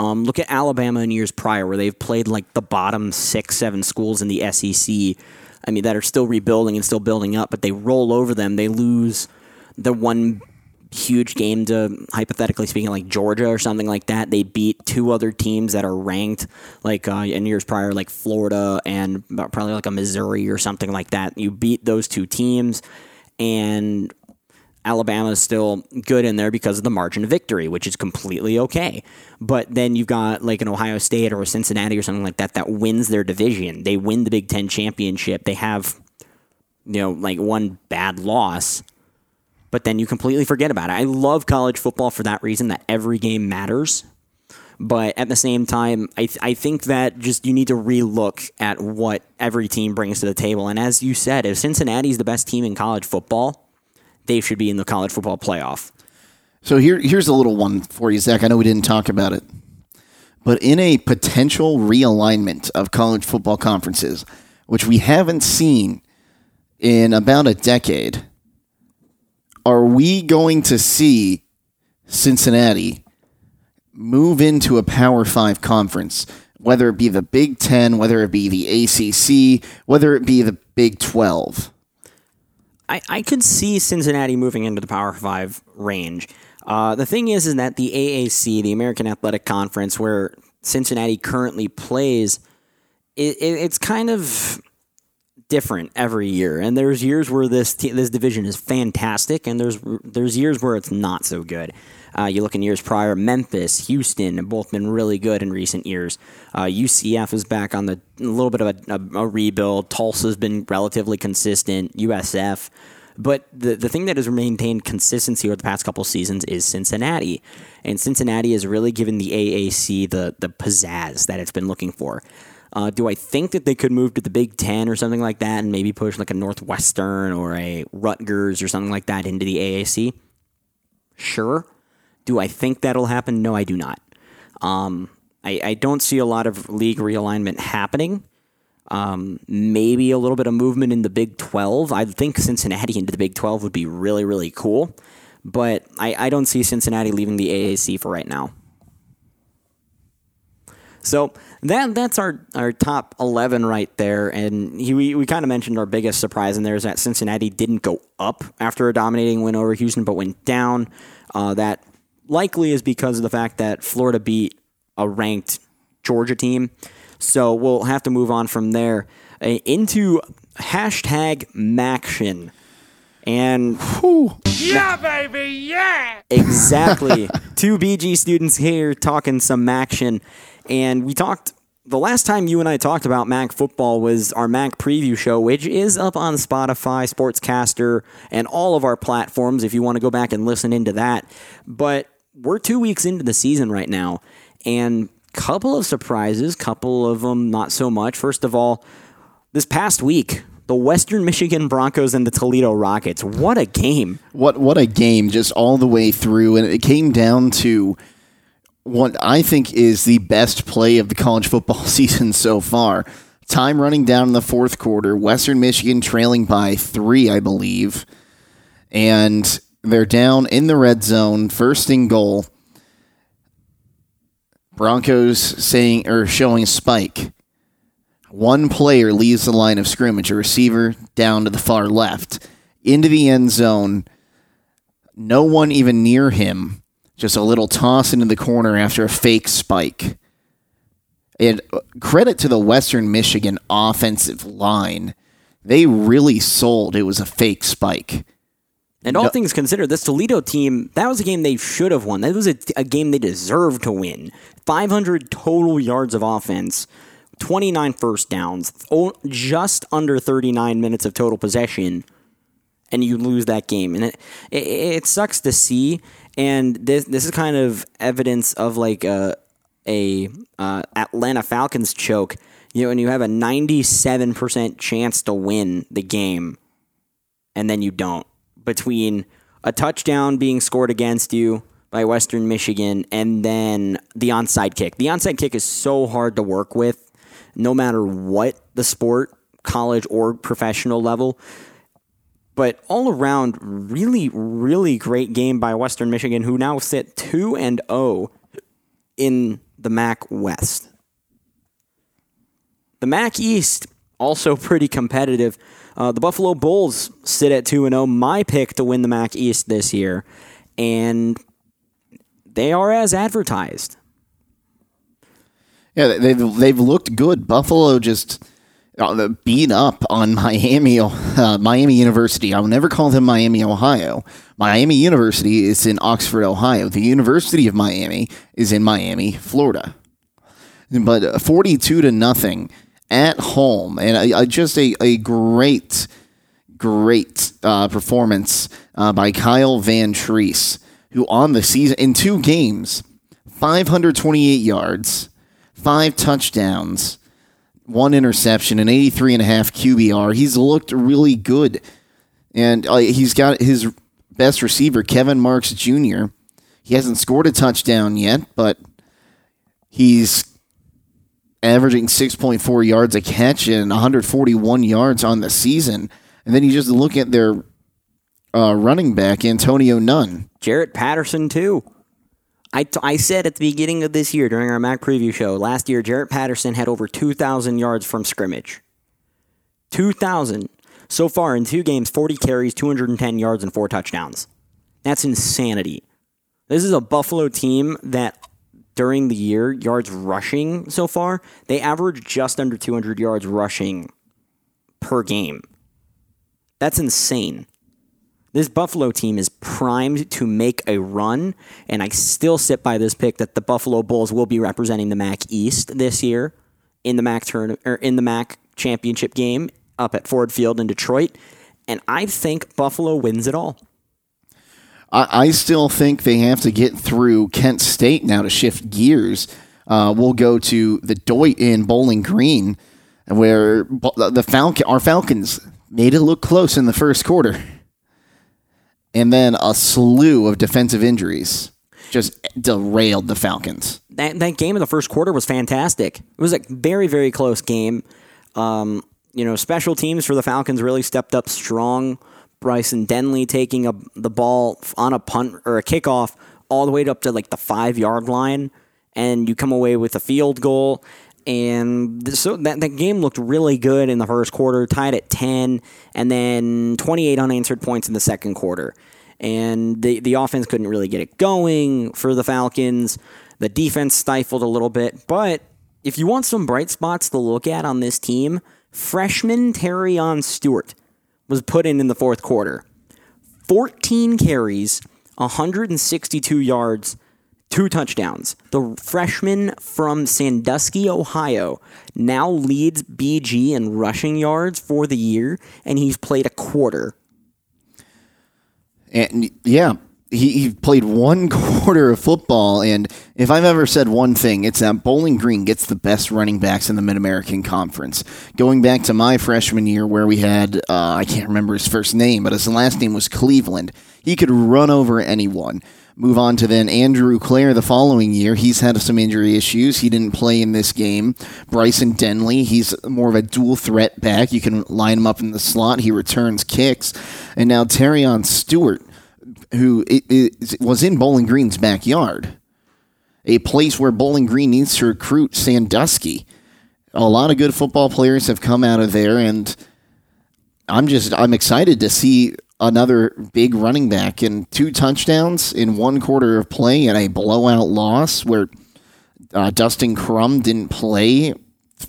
Speaker 2: Um, look at Alabama in years prior, where they've played like the bottom six, seven schools in the SEC. I mean, that are still rebuilding and still building up, but they roll over them. They lose the one huge game to hypothetically speaking like Georgia or something like that. They beat two other teams that are ranked like uh, in years prior, like Florida and probably like a Missouri or something like that. You beat those two teams, and Alabama is still good in there because of the margin of victory, which is completely okay. But then you've got like an Ohio State or a Cincinnati or something like that that wins their division. They win the Big Ten championship. They have, you know, like one bad loss, but then you completely forget about it. I love college football for that reason that every game matters. But at the same time, I, th- I think that just you need to relook at what every team brings to the table. And as you said, if Cincinnati's the best team in college football, they should be in the college football playoff.
Speaker 3: So here, here's a little one for you, Zach. I know we didn't talk about it, but in a potential realignment of college football conferences, which we haven't seen in about a decade, are we going to see Cincinnati move into a Power Five conference, whether it be the Big Ten, whether it be the ACC, whether it be the Big 12?
Speaker 2: I, I could see Cincinnati moving into the Power Five range. Uh, the thing is, is that the AAC, the American Athletic Conference, where Cincinnati currently plays, it, it, it's kind of different every year. And there's years where this this division is fantastic, and there's there's years where it's not so good. Uh, you look in years prior, Memphis, Houston have both been really good in recent years. Uh, UCF is back on the a little bit of a, a, a rebuild. Tulsa's been relatively consistent. USF. But the, the thing that has maintained consistency over the past couple seasons is Cincinnati. And Cincinnati has really given the AAC the, the pizzazz that it's been looking for. Uh, do I think that they could move to the Big Ten or something like that and maybe push like a Northwestern or a Rutgers or something like that into the AAC? Sure. Do I think that'll happen? No, I do not. Um, I, I, don't see a lot of league realignment happening. Um, maybe a little bit of movement in the Big 12. I think Cincinnati into the Big 12 would be really, really cool. But I, I don't see Cincinnati leaving the AAC for right now. So that that's our, our top 11 right there. And he, we, we kind of mentioned our biggest surprise in there is that Cincinnati didn't go up after a dominating win over Houston, but went down. Uh, that likely is because of the fact that Florida beat a ranked Georgia team. So we'll have to move on from there uh, into hashtag Maction. And
Speaker 5: yeah, baby, yeah.
Speaker 2: Exactly. Two BG students here talking some Maction. And we talked the last time you and I talked about Mac football was our Mac preview show, which is up on Spotify, Sportscaster, and all of our platforms if you want to go back and listen into that. But we're two weeks into the season right now, and couple of surprises, couple of them not so much. First of all, this past week, the Western Michigan Broncos and the Toledo Rockets. What a game!
Speaker 3: What what a game! Just all the way through, and it came down to what I think is the best play of the college football season so far. Time running down in the fourth quarter, Western Michigan trailing by three, I believe, and they're down in the red zone, first and goal. Broncos saying or showing spike. One player leaves the line of scrimmage, a receiver down to the far left, into the end zone. No one even near him. Just a little toss into the corner after a fake spike. And uh, credit to the Western Michigan offensive line. They really sold it was a fake spike.
Speaker 2: And all
Speaker 3: No.
Speaker 2: things considered, this Toledo team, that was a game they should have won. That was a, a game they deserved to win. 500 total yards of offense, 29 first downs, just under 39 minutes of total possession, and you lose that game. And it, it, it sucks to see. And this, this is kind of evidence of like a, a uh, Atlanta Falcons choke. You know, and you have a 97% chance to win the game and then you don't. Between a touchdown being scored against you by Western Michigan and then the onside kick. The onside kick is so hard to work with, no matter what the sport, college or professional level. But all around, really, really great game by Western Michigan, who now sit 2 and 0 in the MAC West. The MAC East also pretty competitive. Uh, the Buffalo Bulls sit at two and zero. My pick to win the MAC East this year, and they are as advertised.
Speaker 3: Yeah, they've they've looked good. Buffalo just uh, beat up on Miami, uh, Miami University. I will never call them Miami, Ohio. Miami University is in Oxford, Ohio. The University of Miami is in Miami, Florida. But uh, forty-two to nothing at home, and I just a, a great, great uh, performance uh, by Kyle Vantrease, who on the season in two games, five hundred twenty-eight yards five touchdowns, one interception, an 83 and a half QBR. He's looked really good. And uh, he's got his best receiver, Kevin Marks Jr. He hasn't scored a touchdown yet, but he's averaging 6.4 yards a catch and 141 yards on the season. And then you just look at their uh, running back, Antonio Nunn.
Speaker 2: Jarrett Patterson too. I, t- I said at the beginning of this year during our Mac preview show last year, Jarrett Patterson had over 2,000 yards from scrimmage. 2,000. So far in two games, 40 carries, 210 yards, and four touchdowns. That's insanity. This is a Buffalo team that during the year, yards rushing so far, they average just under 200 yards rushing per game. That's insane. This Buffalo team is primed to make a run, and I still sit by this pick that the Buffalo Bulls will be representing the MAC East this year in the MAC turn or in the MAC championship game up at Ford Field in Detroit. And I think Buffalo wins it all.
Speaker 3: I, I still think they have to get through Kent State now to shift gears. Uh, we'll go to the Doyt in Bowling Green, where the Falcon, our Falcons made it look close in the first quarter, and then a slew of defensive injuries just derailed the Falcons.
Speaker 2: that that game in the first quarter was fantastic. It was a very very close game. Um, you know, special teams for the Falcons really stepped up strong. Bryson Denley taking a, the ball on a punt or a kickoff all the way up to like the five yard line, and you come away with a field goal. And so that, that game looked really good in the first quarter, tied at 10, and then 28 unanswered points in the second quarter. And the, the offense couldn't really get it going for the Falcons. The defense stifled a little bit. But if you want some bright spots to look at on this team, freshman Terion Stewart was put in in the fourth quarter. 14 carries, 162 yards, two touchdowns. The freshman from Sandusky, Ohio, now leads BG in rushing yards for the year, and he's played a quarter.
Speaker 3: And yeah, he, he played one quarter of football. And if I've ever said one thing, it's that Bowling Green gets the best running backs in the Mid American Conference. Going back to my freshman year, where we had, uh, I can't remember his first name, but his last name was Cleveland. He could run over anyone. Move on to then Andrew Clair the following year. He's had some injury issues. He didn't play in this game. Bryson Denley, he's more of a dual threat back. You can line him up in the slot. He returns kicks. And now Terion Stewart, who i- i- was in Bowling Green's backyard, a place where Bowling Green needs to recruit Sandusky. A lot of good football players have come out of there, and I'm just I'm excited to see another big running back and two touchdowns in one quarter of play and a blowout loss where uh, Dustin Crum didn't play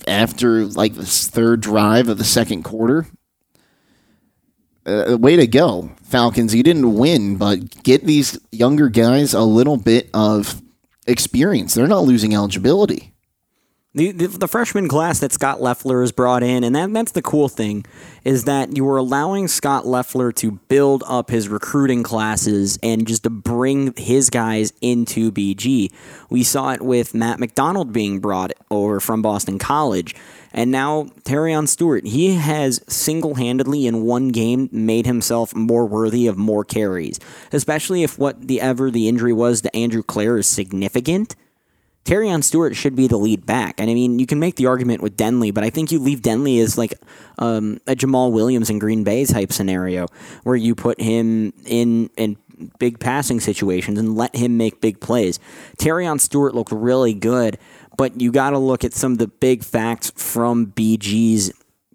Speaker 3: after like the third drive of the second quarter. Uh, way to go, Falcons. You didn't win, but get these younger guys a little bit of experience. They're not losing eligibility.
Speaker 2: The, the, the, freshman class that Scot Loeffler has brought in, and that, that's the cool thing, is that you were allowing Scot Loeffler to build up his recruiting classes and just to bring his guys into BG. We saw it with Matt McDonald being brought over from Boston College. And now Terion Stewart, he has single handedly in one game made himself more worthy of more carries, especially if what the ever the injury was to Andrew Clair is significant. Terion Stewart should be the lead back. And I mean, you can make the argument with Denley, but I think you leave Denley as like um, a Jamaal Williams in Green Bay type scenario where you put him in in big passing situations and let him make big plays. Terion Stewart looked really good, but you got to look at some of the big facts from BG's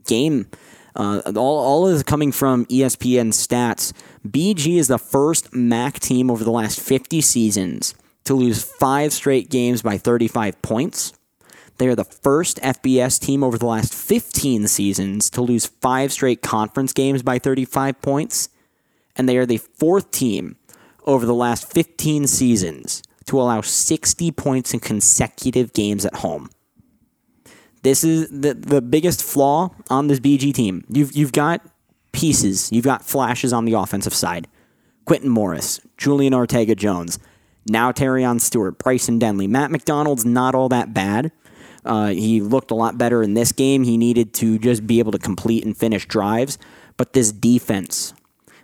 Speaker 2: game. Uh, all, all is coming from ESPN stats. BG is the first MAC team over the last 50 seasons to lose five straight games by 35 points. They are the first FBS team over the last 15 seasons to lose five straight conference games by 35 points. And they are the fourth team over the last 15 seasons to allow 60 points in consecutive games at home. This is the, the biggest flaw on this BG team. You've, you've got pieces, you've got flashes on the offensive side. Quintin Morris, Julian Ortega Jones. Now Terion Stewart, Bryson Denley. Matt McDonald's not all that bad. Uh, he looked a lot better in this game. He needed to just be able to complete and finish drives. But this defense,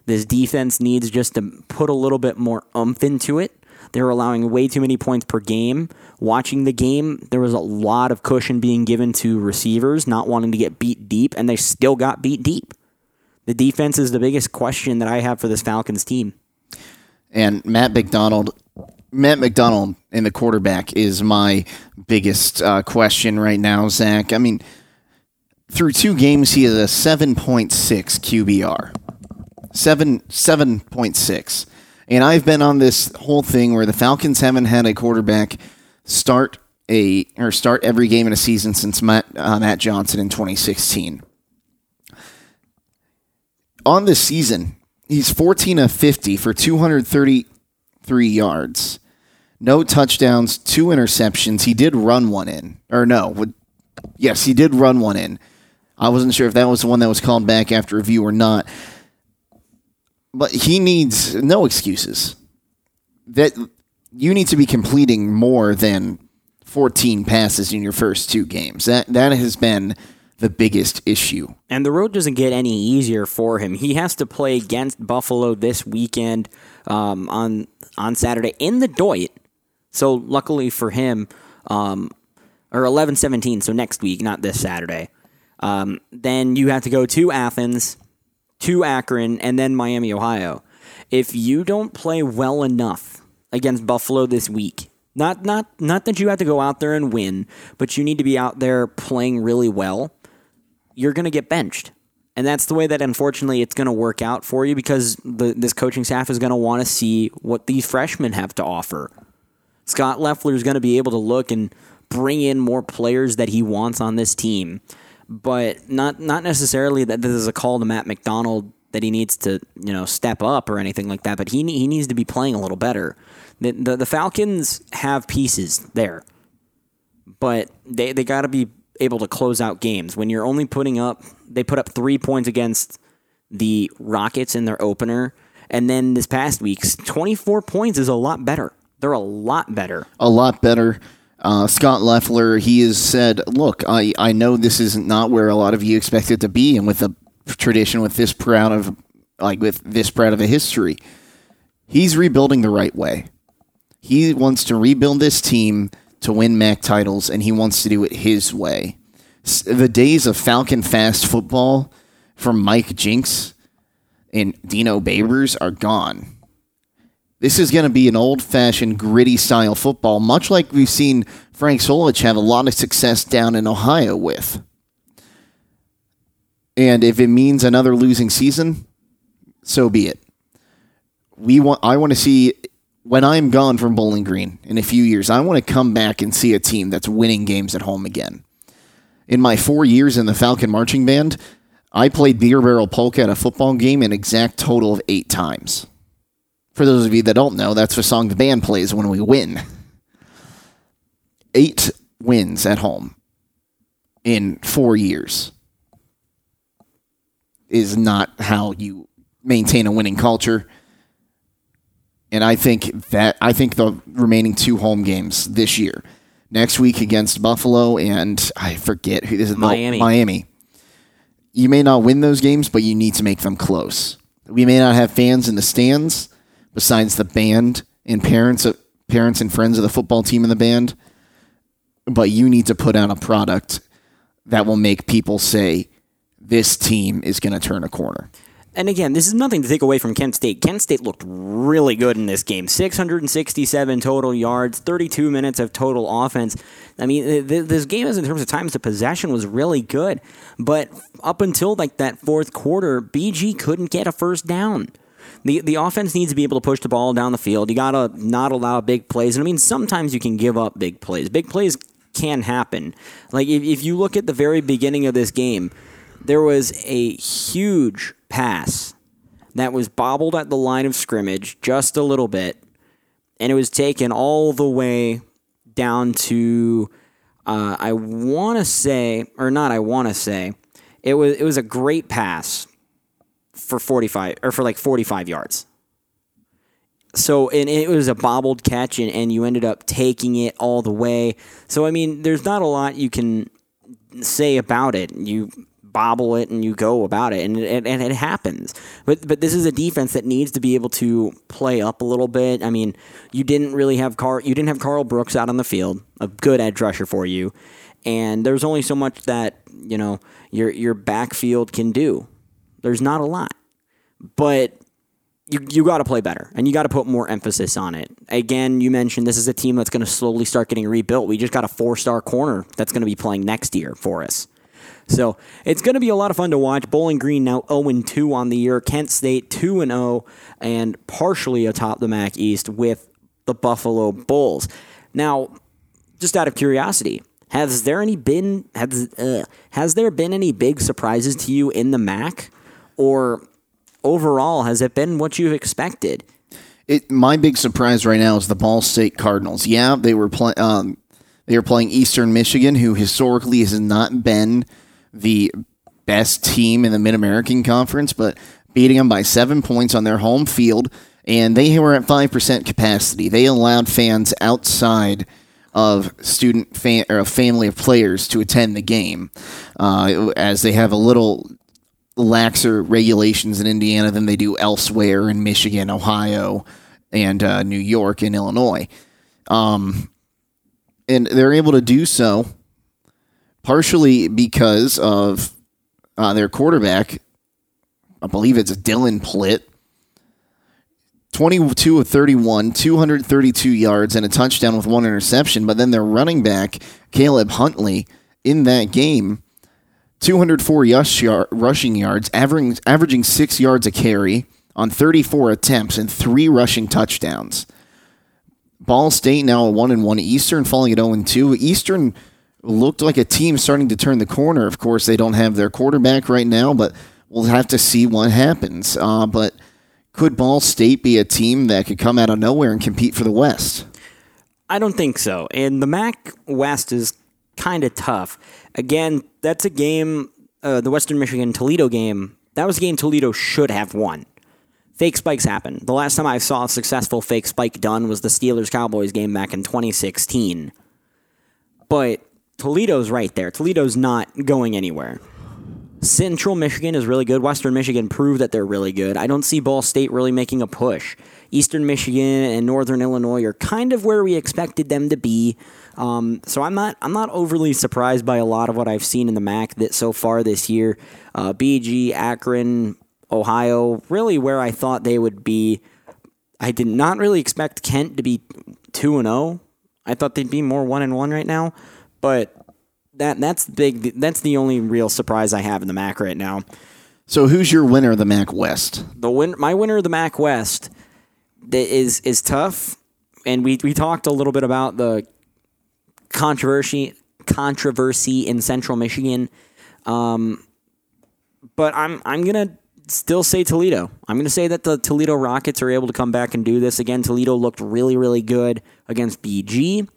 Speaker 2: this defense needs just to put a little bit more umph into it. They're allowing way too many points per game. Watching the game, there was a lot of cushion being given to receivers, not wanting to get beat deep, and they still got beat deep. The defense is the biggest question that I have for this Falcons team.
Speaker 3: And Matt McDonald Matt McDonald in the quarterback is my biggest uh, question right now, Zach. I mean, through two games, he has a 7.6 QBR. 7, 7.6. And I've been on this whole thing where the Falcons haven't had a quarterback start a or start every game in a season since Matt, uh, Matt Johnson in 2016. On this season, he's 14 of 50 for 233 yards no touchdowns, two interceptions. He did run one in, or no, yes, he did run one in. I wasn't sure if that was the one that was called back after review or not. But he needs no excuses. That you need to be completing more than 14 passes in your first two games. That that has been the biggest issue.
Speaker 2: And the road doesn't get any easier for him. He has to play against Buffalo this weekend um, on on Saturday in the Doyt. So luckily for him, um, or 11 17, so next week, not this Saturday. Um, then you have to go to Athens, to Akron, and then Miami, Ohio. If you don't play well enough against Buffalo this week, not not not that you have to go out there and win, but you need to be out there playing really well. You're going to get benched. And that's the way that unfortunately it's going to work out for you because the, this coaching staff is going to want to see what these freshmen have to offer. Scot Loeffler is going to be able to look and bring in more players that he wants on this team, but not not necessarily that this is a call to Matt McDonald that he needs to you know step up or anything like that. But he he needs to be playing a little better. The the, the Falcons have pieces there, but they they got to be able to close out games when you're only putting up. They put up three points against the Rockets in their opener. And then this past week's 24 points is a lot better. They're a lot better.
Speaker 3: A lot better. Uh, Scot Loeffler, he has said, "Look, I, I know this is not where a lot of you expect it to be, and with a tradition with this proud of like with this proud of a history, he's rebuilding the right way. He wants to rebuild this team to win MAC titles, and he wants to do it his way. The days of Falcon fast football from Mike Jinks and Dino Babers are gone." This is going to be an old fashioned, gritty style football, much like we've seen Frank Solich have a lot of success down in Ohio with. And if it means another losing season, so be it. We want I want to see when I'm gone from Bowling Green in a few years, I want to come back and see a team that's winning games at home again. In my 4 years in the Falcon marching band, I played Beer Barrel Polka at a football game an exact total of eight times. For those of you that don't know, that's the song the band plays when we win. Eight wins at home in four years is not how you maintain a winning culture. And I think that I think the remaining two home games this year, next week against Buffalo and I forget who is it
Speaker 2: Miami.
Speaker 3: Miami. You may not win those games, but you need to make them close. We may not have fans in the stands besides the band and parents of parents and friends of the football team and the band, but you need to put out a product that will make people say this team is going to turn a corner.
Speaker 2: And again, this is nothing to take away from Kent State. Kent State looked really good in this game. 667 total yards, 32 minutes of total offense. I mean, th- this game, is in terms of times of possession, was really good. But up until like that fourth quarter, BG couldn't get a first down. The, the offense needs to be able to push the ball down the field. You got to not allow big plays. And I mean, sometimes you can give up big plays. Big plays can happen. Like if, if you look at the very beginning of this game, there was a huge pass that was bobbled at the line of scrimmage just a little bit, and it was taken all the way down to uh, I want to say, or not, I want to say, it was it was a great pass for forty five or for like forty five yards. So and it was a bobbled catch, and, and you ended up taking it all the way. So I mean, there's not a lot you can say about it. You bobble it and you go about it, and it, and it happens. But but this is a defense that needs to be able to play up a little bit. I mean, you didn't really have Carl. You didn't have Carl Brooks out on the field, a good edge rusher for you, and there's only so much that you know your your backfield can do. There's not a lot, but you you got to play better and you got to put more emphasis on it. Again, you mentioned this is a team that's going to slowly start getting rebuilt. We just got a four star corner that's going to be playing next year for us. So it's going to be a lot of fun to watch. Bowling Green now 0 2 on the year. Kent State 2 0 and partially atop the MAC East with the Buffalo Bulls. Now, just out of curiosity, has there any been has uh, has there been any big surprises to you in the MAC, or overall has it been what you've expected?
Speaker 3: It my big surprise right now is the Ball State Cardinals. Yeah, they were playing. Um, they were playing Eastern Michigan, who historically has not been the best team in the Mid American Conference, but beating them by seven points on their home field, and they were at five percent capacity. They allowed fans outside of student fan or a family of players to attend the game, uh, as they have a little laxer regulations in Indiana than they do elsewhere in Michigan, Ohio, and uh, New York and Illinois. Um, and they're able to do so partially because of uh, their quarterback. I believe it's Dylan Plitt. 22 of 31, 232 yards, and a touchdown with one interception. But then their running back, Caleb Huntley, in that game, 204 rushing yards, averaging, averaging six yards a carry on 34 attempts and three rushing touchdowns. Ball State now a one and one. Eastern falling at 0 and 2. Eastern looked like a team starting to turn the corner. Of course, they don't have their quarterback right now, but we'll have to see what happens. Uh, but could Ball State be a team that could come out of nowhere and compete for the West?
Speaker 2: I don't think so. And the MAC West is kind of tough. Again, that's a game, uh, the Western Michigan Toledo game. That was a game Toledo should have won. Fake spikes happen. The last time I saw a successful fake spike done was the Steelers Cowboys game back in 2016. But Toledo's right there. Toledo's not going anywhere. Central Michigan is really good. Western Michigan proved that they're really good. I don't see Ball State really making a push. Eastern Michigan and Northern Illinois are kind of where we expected them to be. Um, so I'm not I'm not overly surprised by a lot of what I've seen in the MAC that so far this year. Uh, BG, Akron, Ohio, really where I thought they would be. I did not really expect Kent to be two and zero. I thought they'd be more one and one right now, but that that's big. That's the only real surprise I have in the MAC right now.
Speaker 3: So who's your winner of the MAC West?
Speaker 2: The win, my winner of the MAC West that is is tough, and we we talked a little bit about the controversy controversy in Central Michigan. Um, but I'm I'm gonna still say Toledo. I'm gonna say that the Toledo Rockets are able to come back and do this again. Toledo looked really really good against BG,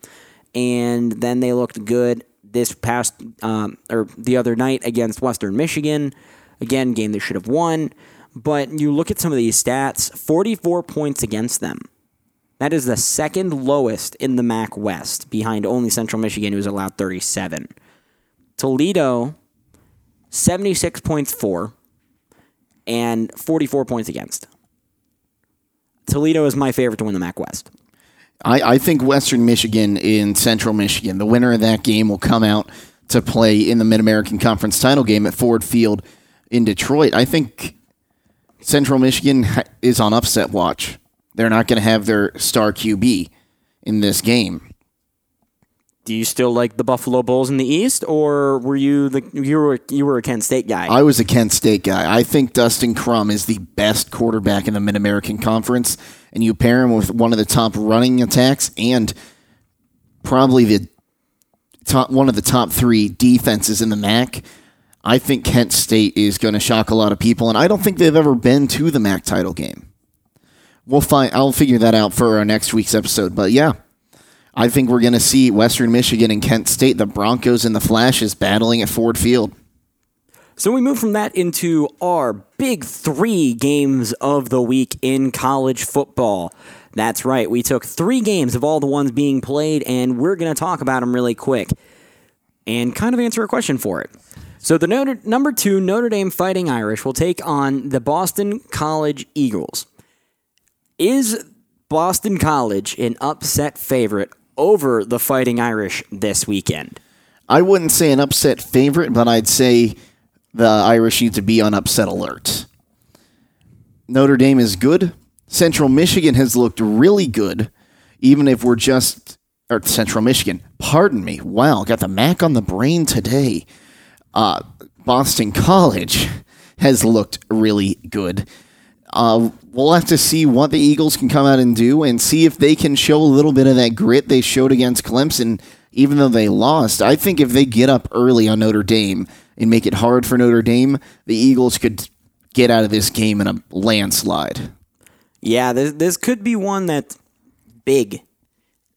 Speaker 2: and then they looked good this past um, or the other night against Western Michigan. Again, game they should have won. But you look at some of these stats 44 points against them. That is the second lowest in the MAC West, behind only Central Michigan, who's allowed 37. Toledo, 76 points for, and 44 points against. Toledo is my favorite to win the MAC West.
Speaker 3: I, I think Western Michigan in Central Michigan, the winner of that game will come out to play in the Mid American Conference title game at Ford Field in Detroit. I think Central Michigan is on upset watch. They're not going to have their star QB in this game.
Speaker 2: Do you still like the Buffalo Bulls in the East, or were you the you were you were a Kent State guy?
Speaker 3: I was a Kent State guy. I think Dustin Crum is the best quarterback in the Mid American Conference, and you pair him with one of the top running attacks and probably the top one of the top three defenses in the MAC. I think Kent State is going to shock a lot of people, and I don't think they've ever been to the MAC title game. We'll find. I'll figure that out for our next week's episode. But yeah, I think we're going to see Western Michigan and Kent State, the Broncos and the Flashes, battling at Ford Field.
Speaker 2: So we move from that into our big three games of the week in college football. That's right. We took three games of all the ones being played, and we're going to talk about them really quick and kind of answer a question for it. So the Notre, number two Notre Dame Fighting Irish will take on the Boston College Eagles. Is Boston College an upset favorite over the Fighting Irish this weekend?
Speaker 3: I wouldn't say an upset favorite, but I'd say the Irish need to be on upset alert. Notre Dame is good. Central Michigan has looked really good, even if we're just or Central Michigan. Pardon me. Wow, got the Mac on the brain today. Uh, Boston College has looked really good. Uh, we'll have to see what the Eagles can come out and do and see if they can show a little bit of that grit they showed against Clemson, even though they lost. I think if they get up early on Notre Dame and make it hard for Notre Dame, the Eagles could get out of this game in a landslide.
Speaker 2: Yeah, this, this could be one that's big.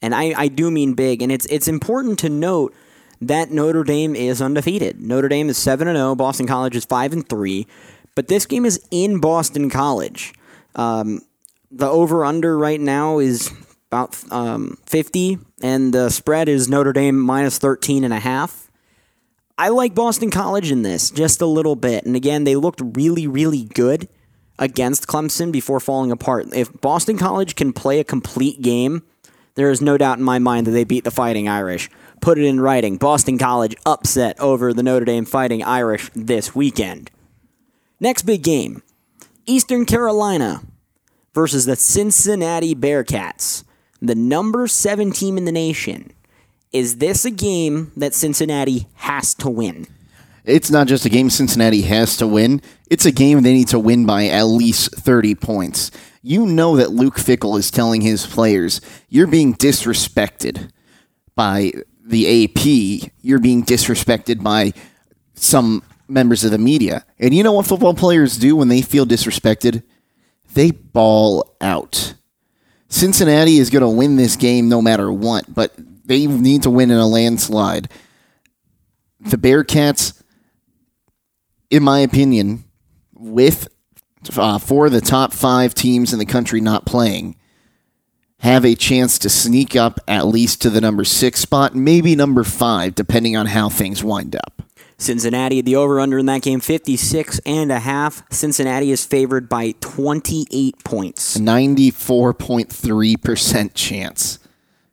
Speaker 2: And I, I do mean big. And it's it's important to note that Notre Dame is undefeated. Notre Dame is 7 and 0, Boston College is 5 and 3, but this game is in Boston College. Um, the over under right now is about um, 50 and the spread is Notre Dame minus 13 and a half. I like Boston College in this just a little bit. And again, they looked really really good against Clemson before falling apart. If Boston College can play a complete game, there is no doubt in my mind that they beat the Fighting Irish. Put it in writing. Boston College upset over the Notre Dame Fighting Irish this weekend. Next big game Eastern Carolina versus the Cincinnati Bearcats, the number seven team in the nation. Is this a game that Cincinnati has to win?
Speaker 3: It's not just a game Cincinnati has to win, it's a game they need to win by at least 30 points. You know that Luke Fickell is telling his players, you're being disrespected by the AP, you're being disrespected by some members of the media. And you know what football players do when they feel disrespected? They ball out. Cincinnati is going to win this game no matter what, but they need to win in a landslide. The Bearcats, in my opinion, with uh, four of the top five teams in the country not playing, have a chance to sneak up at least to the number six spot, maybe number five, depending on how things wind up.
Speaker 2: Cincinnati, the over under in that game, 56 and a half. Cincinnati is favored by 28 points.
Speaker 3: 94.3% chance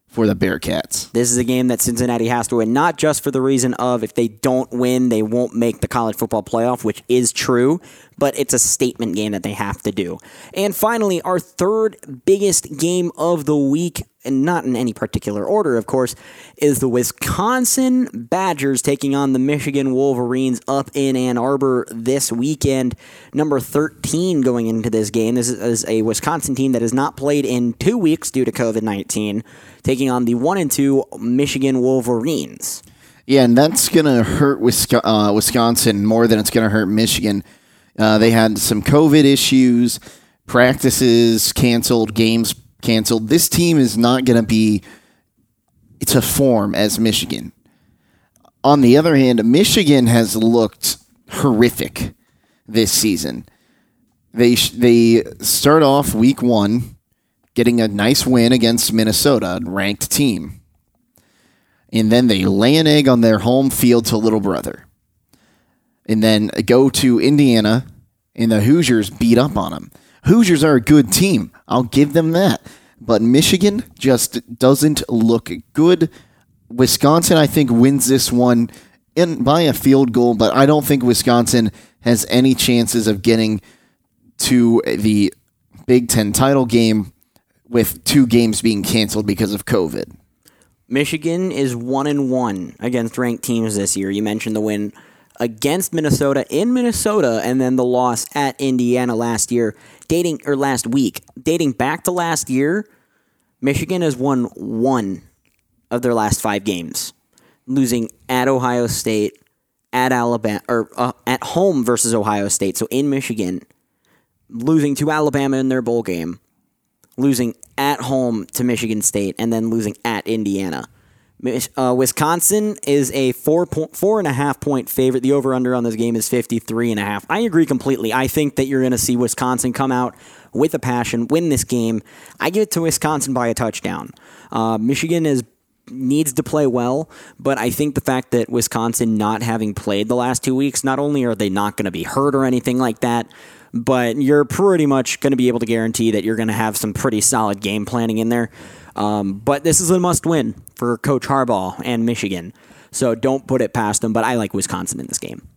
Speaker 3: for the Bearcats.
Speaker 2: This is a game that Cincinnati has to win, not just for the reason of if they don't win, they won't make the college football playoff, which is true, but it's a statement game that they have to do. And finally, our third biggest game of the week, and not in any particular order, of course, is the Wisconsin Badgers taking on the Michigan Wolverines up in Ann Arbor this weekend. Number 13 going into this game. This is a Wisconsin team that has not played in two weeks due to COVID 19, taking on the 1 and 2 Michigan Wolverines.
Speaker 3: Yeah, and that's going to hurt uh, Wisconsin more than it's going to hurt Michigan. Uh, they had some COVID issues, practices canceled, games canceled. This team is not going to be to form as Michigan. On the other hand, Michigan has looked horrific this season. They they start off week one getting a nice win against Minnesota, a ranked team, and then they lay an egg on their home field to Little Brother, and then go to Indiana, and the Hoosiers beat up on them. Hoosiers are a good team. I'll give them that. But Michigan just doesn't look good. Wisconsin, I think, wins this one in by a field goal, but I don't think Wisconsin has any chances of getting to the Big Ten title game with two games being canceled because of COVID.
Speaker 2: Michigan is one and one against ranked teams this year. You mentioned the win against Minnesota in Minnesota, and then the loss at Indiana last year, dating or last week, dating back to last year. Michigan has won one of their last five games, losing at Ohio State, at Alabama, or uh, at home versus Ohio State. So in Michigan, losing to Alabama in their bowl game, losing at home to Michigan State, and then losing at Indiana. Uh, Wisconsin is a four point four and a half point favorite. The over under on this game is 53 and a half. I agree completely. I think that you're going to see Wisconsin come out with a passion, win this game. I give it to Wisconsin by a touchdown. Uh, Michigan is needs to play well, but I think the fact that Wisconsin not having played the last two weeks, not only are they not going to be hurt or anything like that, but you're pretty much going to be able to guarantee that you're going to have some pretty solid game planning in there. Um, but this is a must win for Coach Harbaugh and Michigan. So don't put it past them, but I like Wisconsin in this game.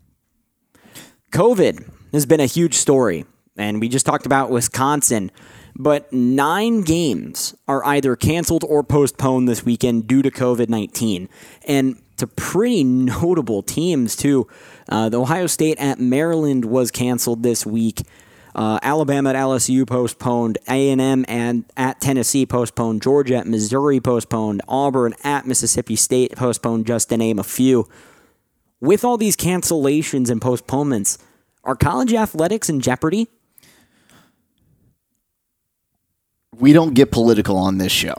Speaker 2: COVID has been a huge story, and we just talked about Wisconsin, but nine games are either canceled or postponed this weekend due to COVID 19. And to pretty notable teams, too. Uh, the Ohio State at Maryland was canceled this week. Uh, Alabama at LSU postponed. A&M and at Tennessee postponed. Georgia at Missouri postponed. Auburn at Mississippi State postponed, just to name a few. With all these cancellations and postponements, are college athletics in jeopardy?
Speaker 3: We don't get political on this show.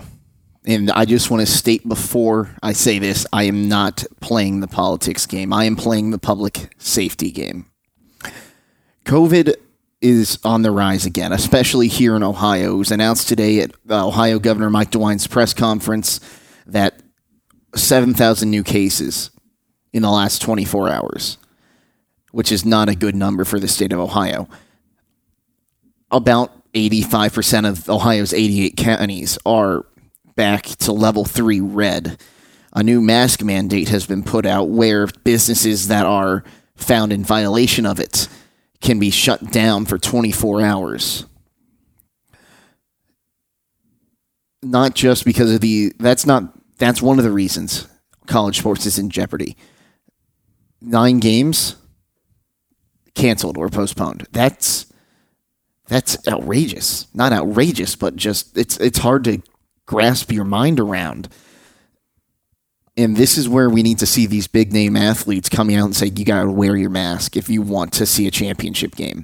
Speaker 3: And I just want to state before I say this I am not playing the politics game. I am playing the public safety game. COVID is on the rise again, especially here in Ohio. It was announced today at uh, Ohio Governor Mike DeWine's press conference that 7,000 new cases in the last 24 hours, which is not a good number for the state of Ohio. About 85% of Ohio's 88 counties are back to level 3 red. A new mask mandate has been put out where businesses that are found in violation of it can be shut down for 24 hours. Not just because of the that's not that's one of the reasons college sports is in jeopardy. 9 games canceled or postponed. That's that's outrageous. Not outrageous, but just it's it's hard to grasp your mind around. And this is where we need to see these big name athletes coming out and say, you got to wear your mask if you want to see a championship game.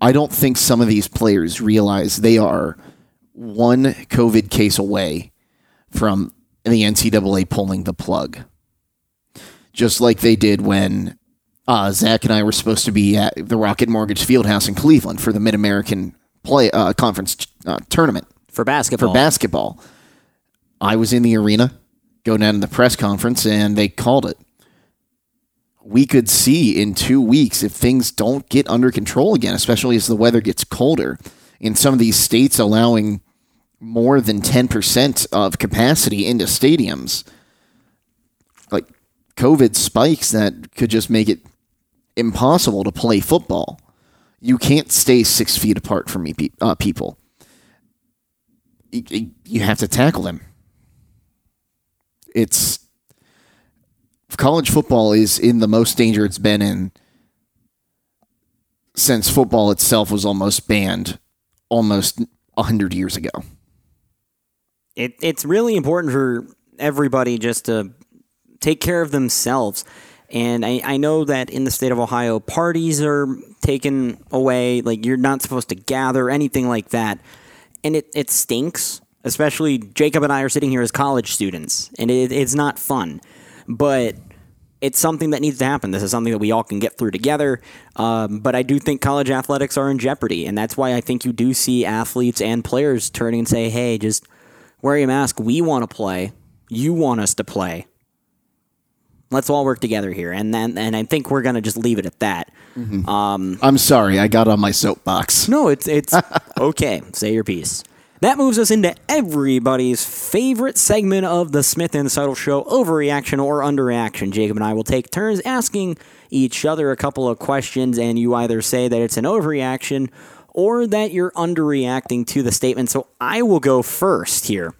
Speaker 3: I don't think some of these players realize they are one COVID case away from the NCAA pulling the plug. Just like they did when uh, Zach and I were supposed to be at the Rocket Mortgage Fieldhouse in Cleveland for the Mid American Play uh, Conference uh, tournament
Speaker 2: for basketball.
Speaker 3: for basketball. I was in the arena, go down to the press conference, and they called it. We could see in two weeks if things don't get under control again, especially as the weather gets colder. In some of these states, allowing more than 10% of capacity into stadiums, like COVID spikes that could just make it impossible to play football. You can't stay six feet apart from me, uh, people you have to tackle them. It's college football is in the most danger it's been in since football itself was almost banned almost 100 years ago.
Speaker 2: It, it's really important for everybody just to take care of themselves. And I, I know that in the state of Ohio, parties are taken away. Like you're not supposed to gather, anything like that. And it, it stinks. Especially Jacob and I are sitting here as college students, and it, it's not fun. But it's something that needs to happen. This is something that we all can get through together. Um, but I do think college athletics are in jeopardy, and that's why I think you do see athletes and players turning and say, "Hey, just wear your mask. We want to play. You want us to play. Let's all work together here." And then, and I think we're gonna just leave it at that.
Speaker 3: I'm sorry, I got on my soapbox.
Speaker 2: No, it's it's okay. Say your piece. That moves us into everybody's favorite segment of the Smith and Seidel Show: overreaction or underreaction. Jacob and I will take turns asking each other a couple of questions, and you either say that it's an overreaction or that you're underreacting to the statement. So I will go first here.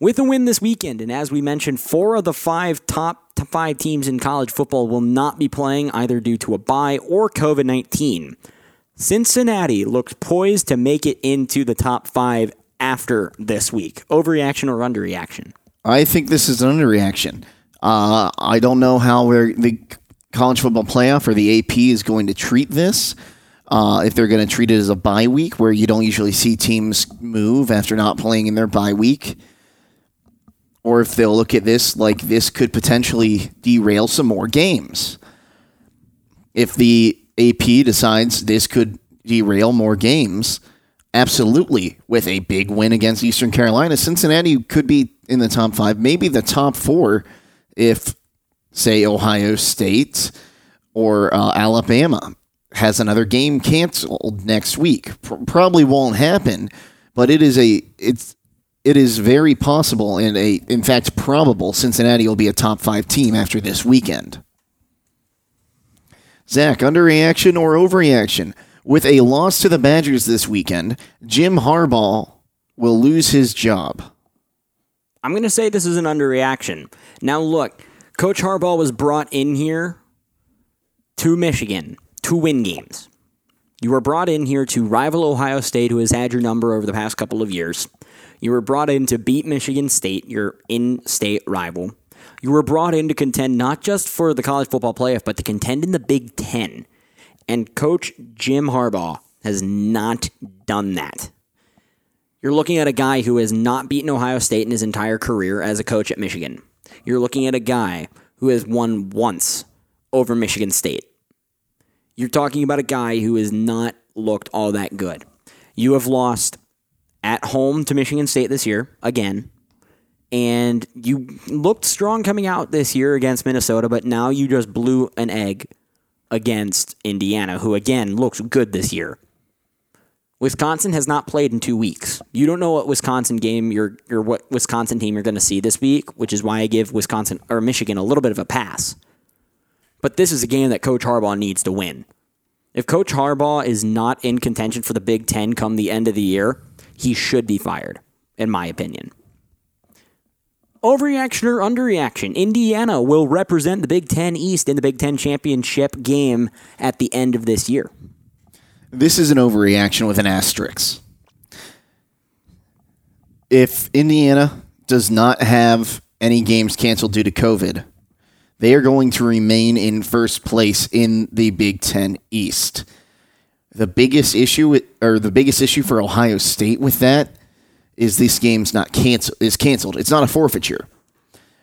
Speaker 2: With a win this weekend, and as we mentioned, four of the five top five teams in college football will not be playing either due to a bye or COVID 19. Cincinnati looked poised to make it into the top five after this week. Overreaction or underreaction?
Speaker 3: I think this is an underreaction. Uh, I don't know how the college football playoff or the AP is going to treat this. Uh, if they're going to treat it as a bye week, where you don't usually see teams move after not playing in their bye week, or if they'll look at this like this could potentially derail some more games. If the AP decides this could derail more games, absolutely, with a big win against Eastern Carolina, Cincinnati could be in the top five, maybe the top four, if, say, Ohio State or uh, Alabama has another game canceled next week. Probably won't happen, but it is a it's it is very possible and a in fact probable Cincinnati will be a top five team after this weekend. Zach, underreaction or overreaction? With a loss to the Badgers this weekend, Jim Harbaugh will lose his job.
Speaker 2: I'm going to say this is an underreaction. Now, look, Coach Harbaugh was brought in here to Michigan to win games. You were brought in here to rival Ohio State, who has had your number over the past couple of years. You were brought in to beat Michigan State, your in state rival. You were brought in to contend not just for the college football playoff, but to contend in the Big Ten. And Coach Jim Harbaugh has not done that. You're looking at a guy who has not beaten Ohio State in his entire career as a coach at Michigan. You're looking at a guy who has won once over Michigan State. You're talking about a guy who has not looked all that good. You have lost at home to Michigan State this year, again. And you looked strong coming out this year against Minnesota, but now you just blew an egg against Indiana, who again looks good this year. Wisconsin has not played in two weeks. You don't know what Wisconsin game you're or what Wisconsin team you're going to see this week, which is why I give Wisconsin or Michigan a little bit of a pass. But this is a game that Coach Harbaugh needs to win. If Coach Harbaugh is not in contention for the Big Ten come the end of the year, he should be fired, in my opinion. Overreaction or underreaction? Indiana will represent the Big Ten East in the Big Ten championship game at the end of this year.
Speaker 3: This is an overreaction with an asterisk. If Indiana does not have any games canceled due to COVID, they are going to remain in first place in the Big Ten East. The biggest issue, or the biggest issue for Ohio State with that, is this game's not cancel is canceled. It's not a forfeiture.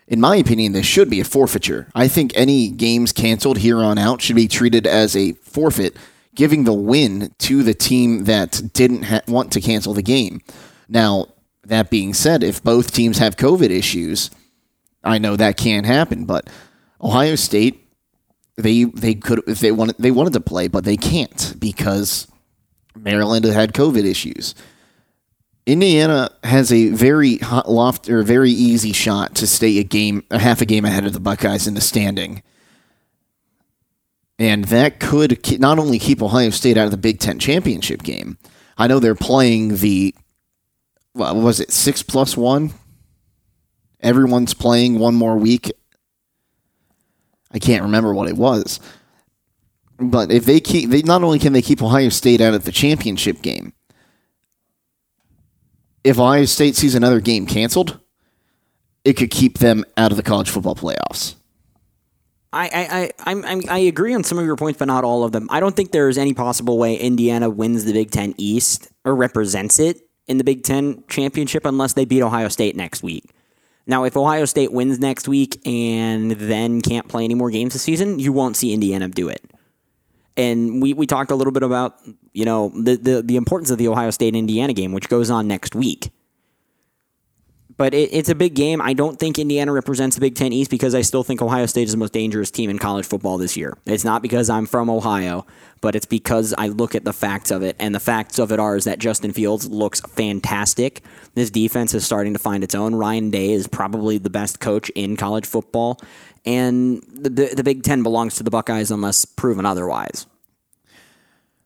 Speaker 3: In my opinion, this should be a forfeiture. I think any games canceled here on out should be treated as a forfeit, giving the win to the team that didn't ha- want to cancel the game. Now, that being said, if both teams have COVID issues, I know that can happen, but Ohio State they they could if they wanted they wanted to play, but they can't because Maryland had COVID issues. Indiana has a very hot loft or very easy shot to stay a game, a half a game ahead of the Buckeyes in the standing, and that could not only keep Ohio State out of the Big Ten championship game. I know they're playing the, what was it six plus one? Everyone's playing one more week. I can't remember what it was, but if they keep, they not only can they keep Ohio State out of the championship game if Ohio State sees another game canceled, it could keep them out of the college football playoffs.
Speaker 2: I, I, I, I'm, I agree on some of your points, but not all of them. I don't think there is any possible way Indiana wins the Big Ten East or represents it in the Big Ten championship unless they beat Ohio State next week. Now, if Ohio State wins next week and then can't play any more games this season, you won't see Indiana do it. And we, we talked a little bit about, you know, the, the, the importance of the Ohio State Indiana game, which goes on next week. But it, it's a big game. I don't think Indiana represents the Big Ten East because I still think Ohio State is the most dangerous team in college football this year. It's not because I'm from Ohio, but it's because I look at the facts of it. And the facts of it are is that Justin Fields looks fantastic. This defense is starting to find its own. Ryan Day is probably the best coach in college football. And the, the, the Big Ten belongs to the Buckeyes unless proven otherwise.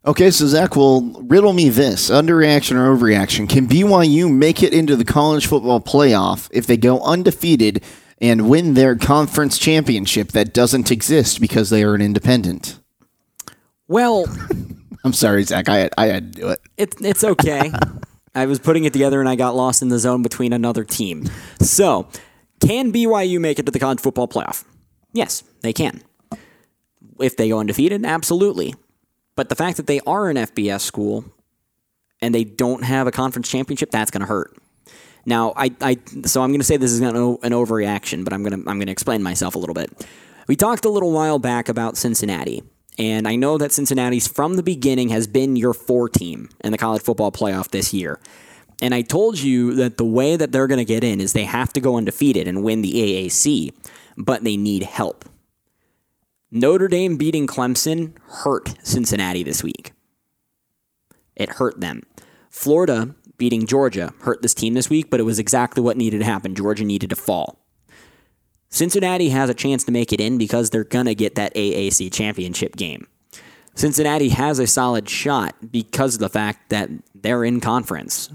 Speaker 3: Okay, so Zach will riddle me this underreaction or overreaction. Can BYU make it into the college football playoff if they go undefeated and win their conference championship that doesn't exist because they are an independent?
Speaker 2: Well,
Speaker 3: I'm sorry, Zach. I had, I had to do it.
Speaker 2: it, it's okay. I was putting it together and I got lost in the zone between another team. So, can BYU make it to the college football playoff? Yes, they can. If they go undefeated, absolutely. But the fact that they are an FBS school and they don't have a conference championship, that's going to hurt. Now, I, I so I'm going to say this is an, an overreaction, but I'm going to I'm going to explain myself a little bit. We talked a little while back about Cincinnati, and I know that Cincinnati's from the beginning has been your four team in the college football playoff this year. And I told you that the way that they're going to get in is they have to go undefeated and win the AAC, but they need help. Notre Dame beating Clemson hurt Cincinnati this week. It hurt them. Florida beating Georgia hurt this team this week, but it was exactly what needed to happen. Georgia needed to fall. Cincinnati has a chance to make it in because they're going to get that AAC championship game. Cincinnati has a solid shot because of the fact that they're in conference.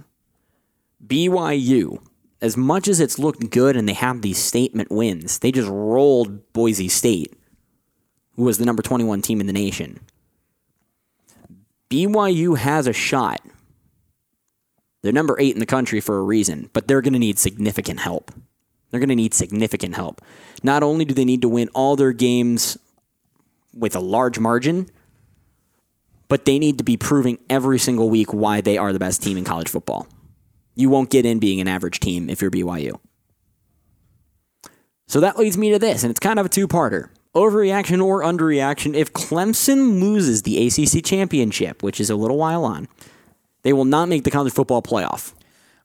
Speaker 2: BYU, as much as it's looked good and they have these statement wins, they just rolled Boise State, who was the number 21 team in the nation. BYU has a shot. They're number eight in the country for a reason, but they're going to need significant help. They're going to need significant help. Not only do they need to win all their games with a large margin, but they need to be proving every single week why they are the best team in college football. You won't get in being an average team if you're BYU. So that leads me to this, and it's kind of a two parter overreaction or underreaction. If Clemson loses the ACC championship, which is a little while on, they will not make the college football playoff.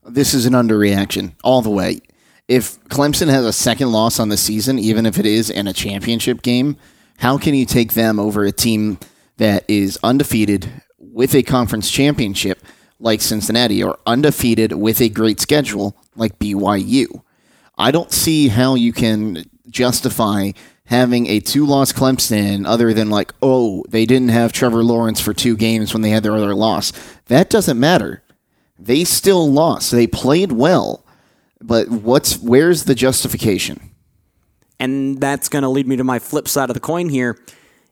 Speaker 3: This is an underreaction all the way. If Clemson has a second loss on the season, even if it is in a championship game, how can you take them over a team that is undefeated with a conference championship like Cincinnati or undefeated with a great schedule like BYU? I don't see how you can justify having a two loss Clemson other than like, oh, they didn't have Trevor Lawrence for two games when they had their other loss. That doesn't matter. They still lost. They played well. But what's where's the justification?
Speaker 2: And that's going to lead me to my flip side of the coin here.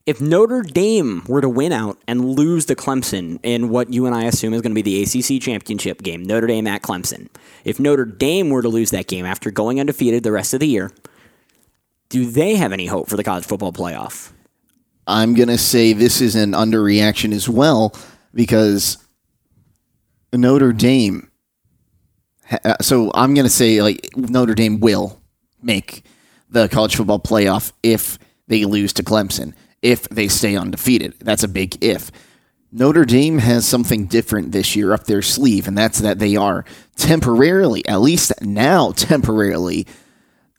Speaker 2: If Notre Dame were to win out and lose to Clemson in what you and I assume is going to be the ACC championship game, Notre Dame at Clemson, if Notre Dame were to lose that game after going undefeated the rest of the year, do they have any hope for the college football playoff?
Speaker 3: I'm going to say this is an underreaction as well because Notre Dame. uh, So I'm going to say like Notre Dame will make the college football playoff if they lose to Clemson, if they stay undefeated. That's a big if. Notre Dame has something different this year up their sleeve, and that's that they are temporarily, at least now temporarily,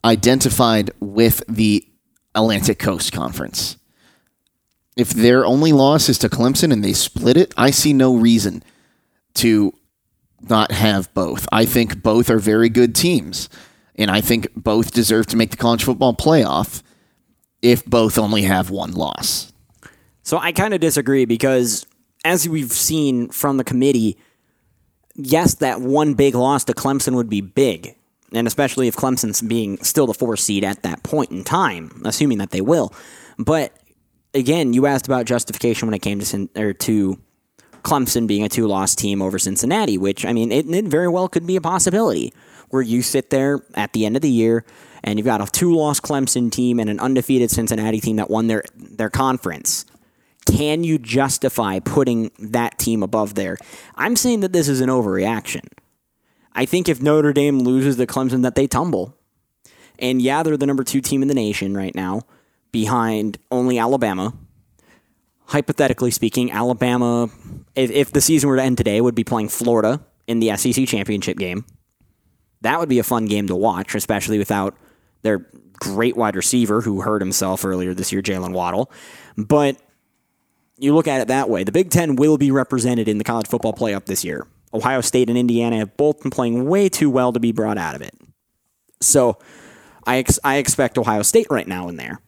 Speaker 3: identified with the Atlantic Coast Conference. If their only loss is to Clemson and they split it, I see no reason to not have both. I think both are very good teams, and I think both deserve to make the college football playoff if both only have one loss.
Speaker 2: So I kind of disagree because, as we've seen from the committee, yes, that one big loss to Clemson would be big. And especially if Clemson's being still the four seed at that point in time, assuming that they will. But again, you asked about justification when it came to, or to Clemson being a two loss team over Cincinnati, which, I mean, it, it very well could be a possibility where you sit there at the end of the year and you've got a two loss Clemson team and an undefeated Cincinnati team that won their, their conference. Can you justify putting that team above there? I'm saying that this is an overreaction. I think if Notre Dame loses to Clemson, that they tumble. And yeah, they're the number two team in the nation right now, behind only Alabama. Hypothetically speaking, Alabama, if, if the season were to end today, would be playing Florida in the SEC championship game. That would be a fun game to watch, especially without their great wide receiver who hurt himself earlier this year, Jaylen Waddle. But you look at it that way. The Big Ten will be represented in the college football playoff this year. Ohio State and Indiana have both been playing way too well to be brought out of it. So I, ex- I expect Ohio State right now in there.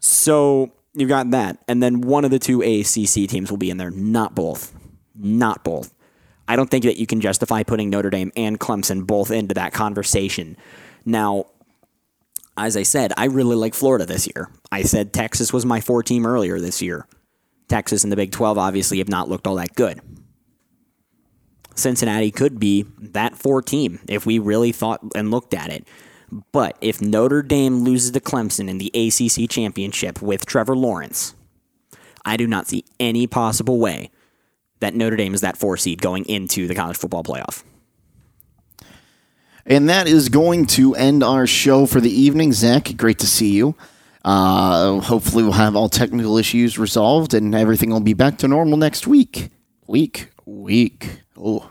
Speaker 2: So you've got that. And then one of the two ACC teams will be in there, not both. Not both. I don't think that you can justify putting Notre Dame and Clemson both into that conversation. Now, as I said, I really like Florida this year. I said Texas was my four team earlier this year. Texas and the Big 12 obviously have not looked all that good. Cincinnati could be that four team if we really thought and looked at it. But if Notre Dame loses to Clemson in the ACC championship with Trevor Lawrence, I do not see any possible way that Notre Dame is that four seed going into the college football playoff.
Speaker 3: And that is going to end our show for the evening. Zach, great to see you. Uh, hopefully, we'll have all technical issues resolved and everything will be back to normal next week. Week, week. Oh,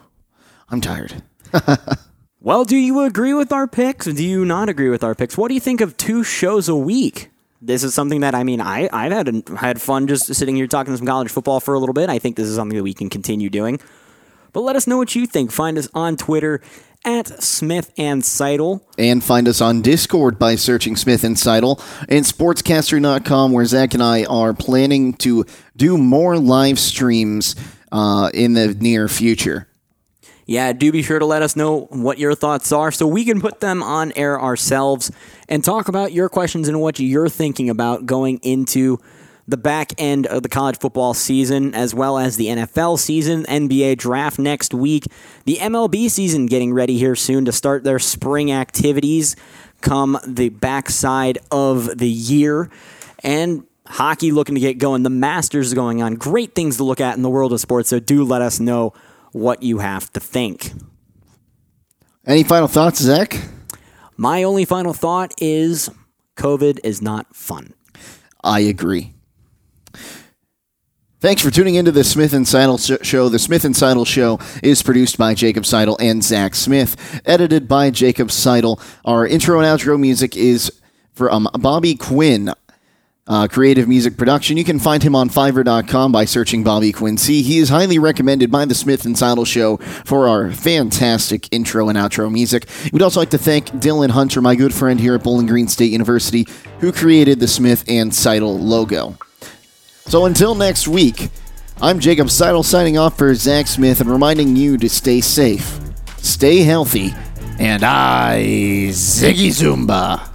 Speaker 3: I'm tired.
Speaker 2: well, do you agree with our picks? Do you not agree with our picks? What do you think of two shows a week? This is something that I mean, I I've had had fun just sitting here talking some college football for a little bit. I think this is something that we can continue doing. But let us know what you think. Find us on Twitter at Smith and Seidel.
Speaker 3: And find us on Discord by searching Smith and Seidel and sportscaster.com, where Zach and I are planning to do more live streams uh, in the near future.
Speaker 2: Yeah, do be sure to let us know what your thoughts are so we can put them on air ourselves and talk about your questions and what you're thinking about going into the back end of the college football season, as well as the NFL season, NBA draft next week, the MLB season getting ready here soon to start their spring activities come the backside of the year. And hockey looking to get going. The Masters is going on. Great things to look at in the world of sports. So do let us know what you have to think.
Speaker 3: Any final thoughts, Zach?
Speaker 2: My only final thought is COVID is not fun.
Speaker 3: I agree. Thanks for tuning into the Smith and Seidel show. The Smith and Seidel show is produced by Jacob Seidel and Zach Smith, edited by Jacob Seidel. Our intro and outro music is from Bobby Quinn. Uh, creative music production. You can find him on Fiverr.com by searching Bobby Quincy. He is highly recommended by the Smith and Seidel Show for our fantastic intro and outro music. We'd also like to thank Dylan Hunter, my good friend here at Bowling Green State University, who created the Smith and Seidel logo. So until next week, I'm Jacob Seidel signing off for Zach Smith and reminding you to stay safe, stay healthy, and I Ziggy Zumba.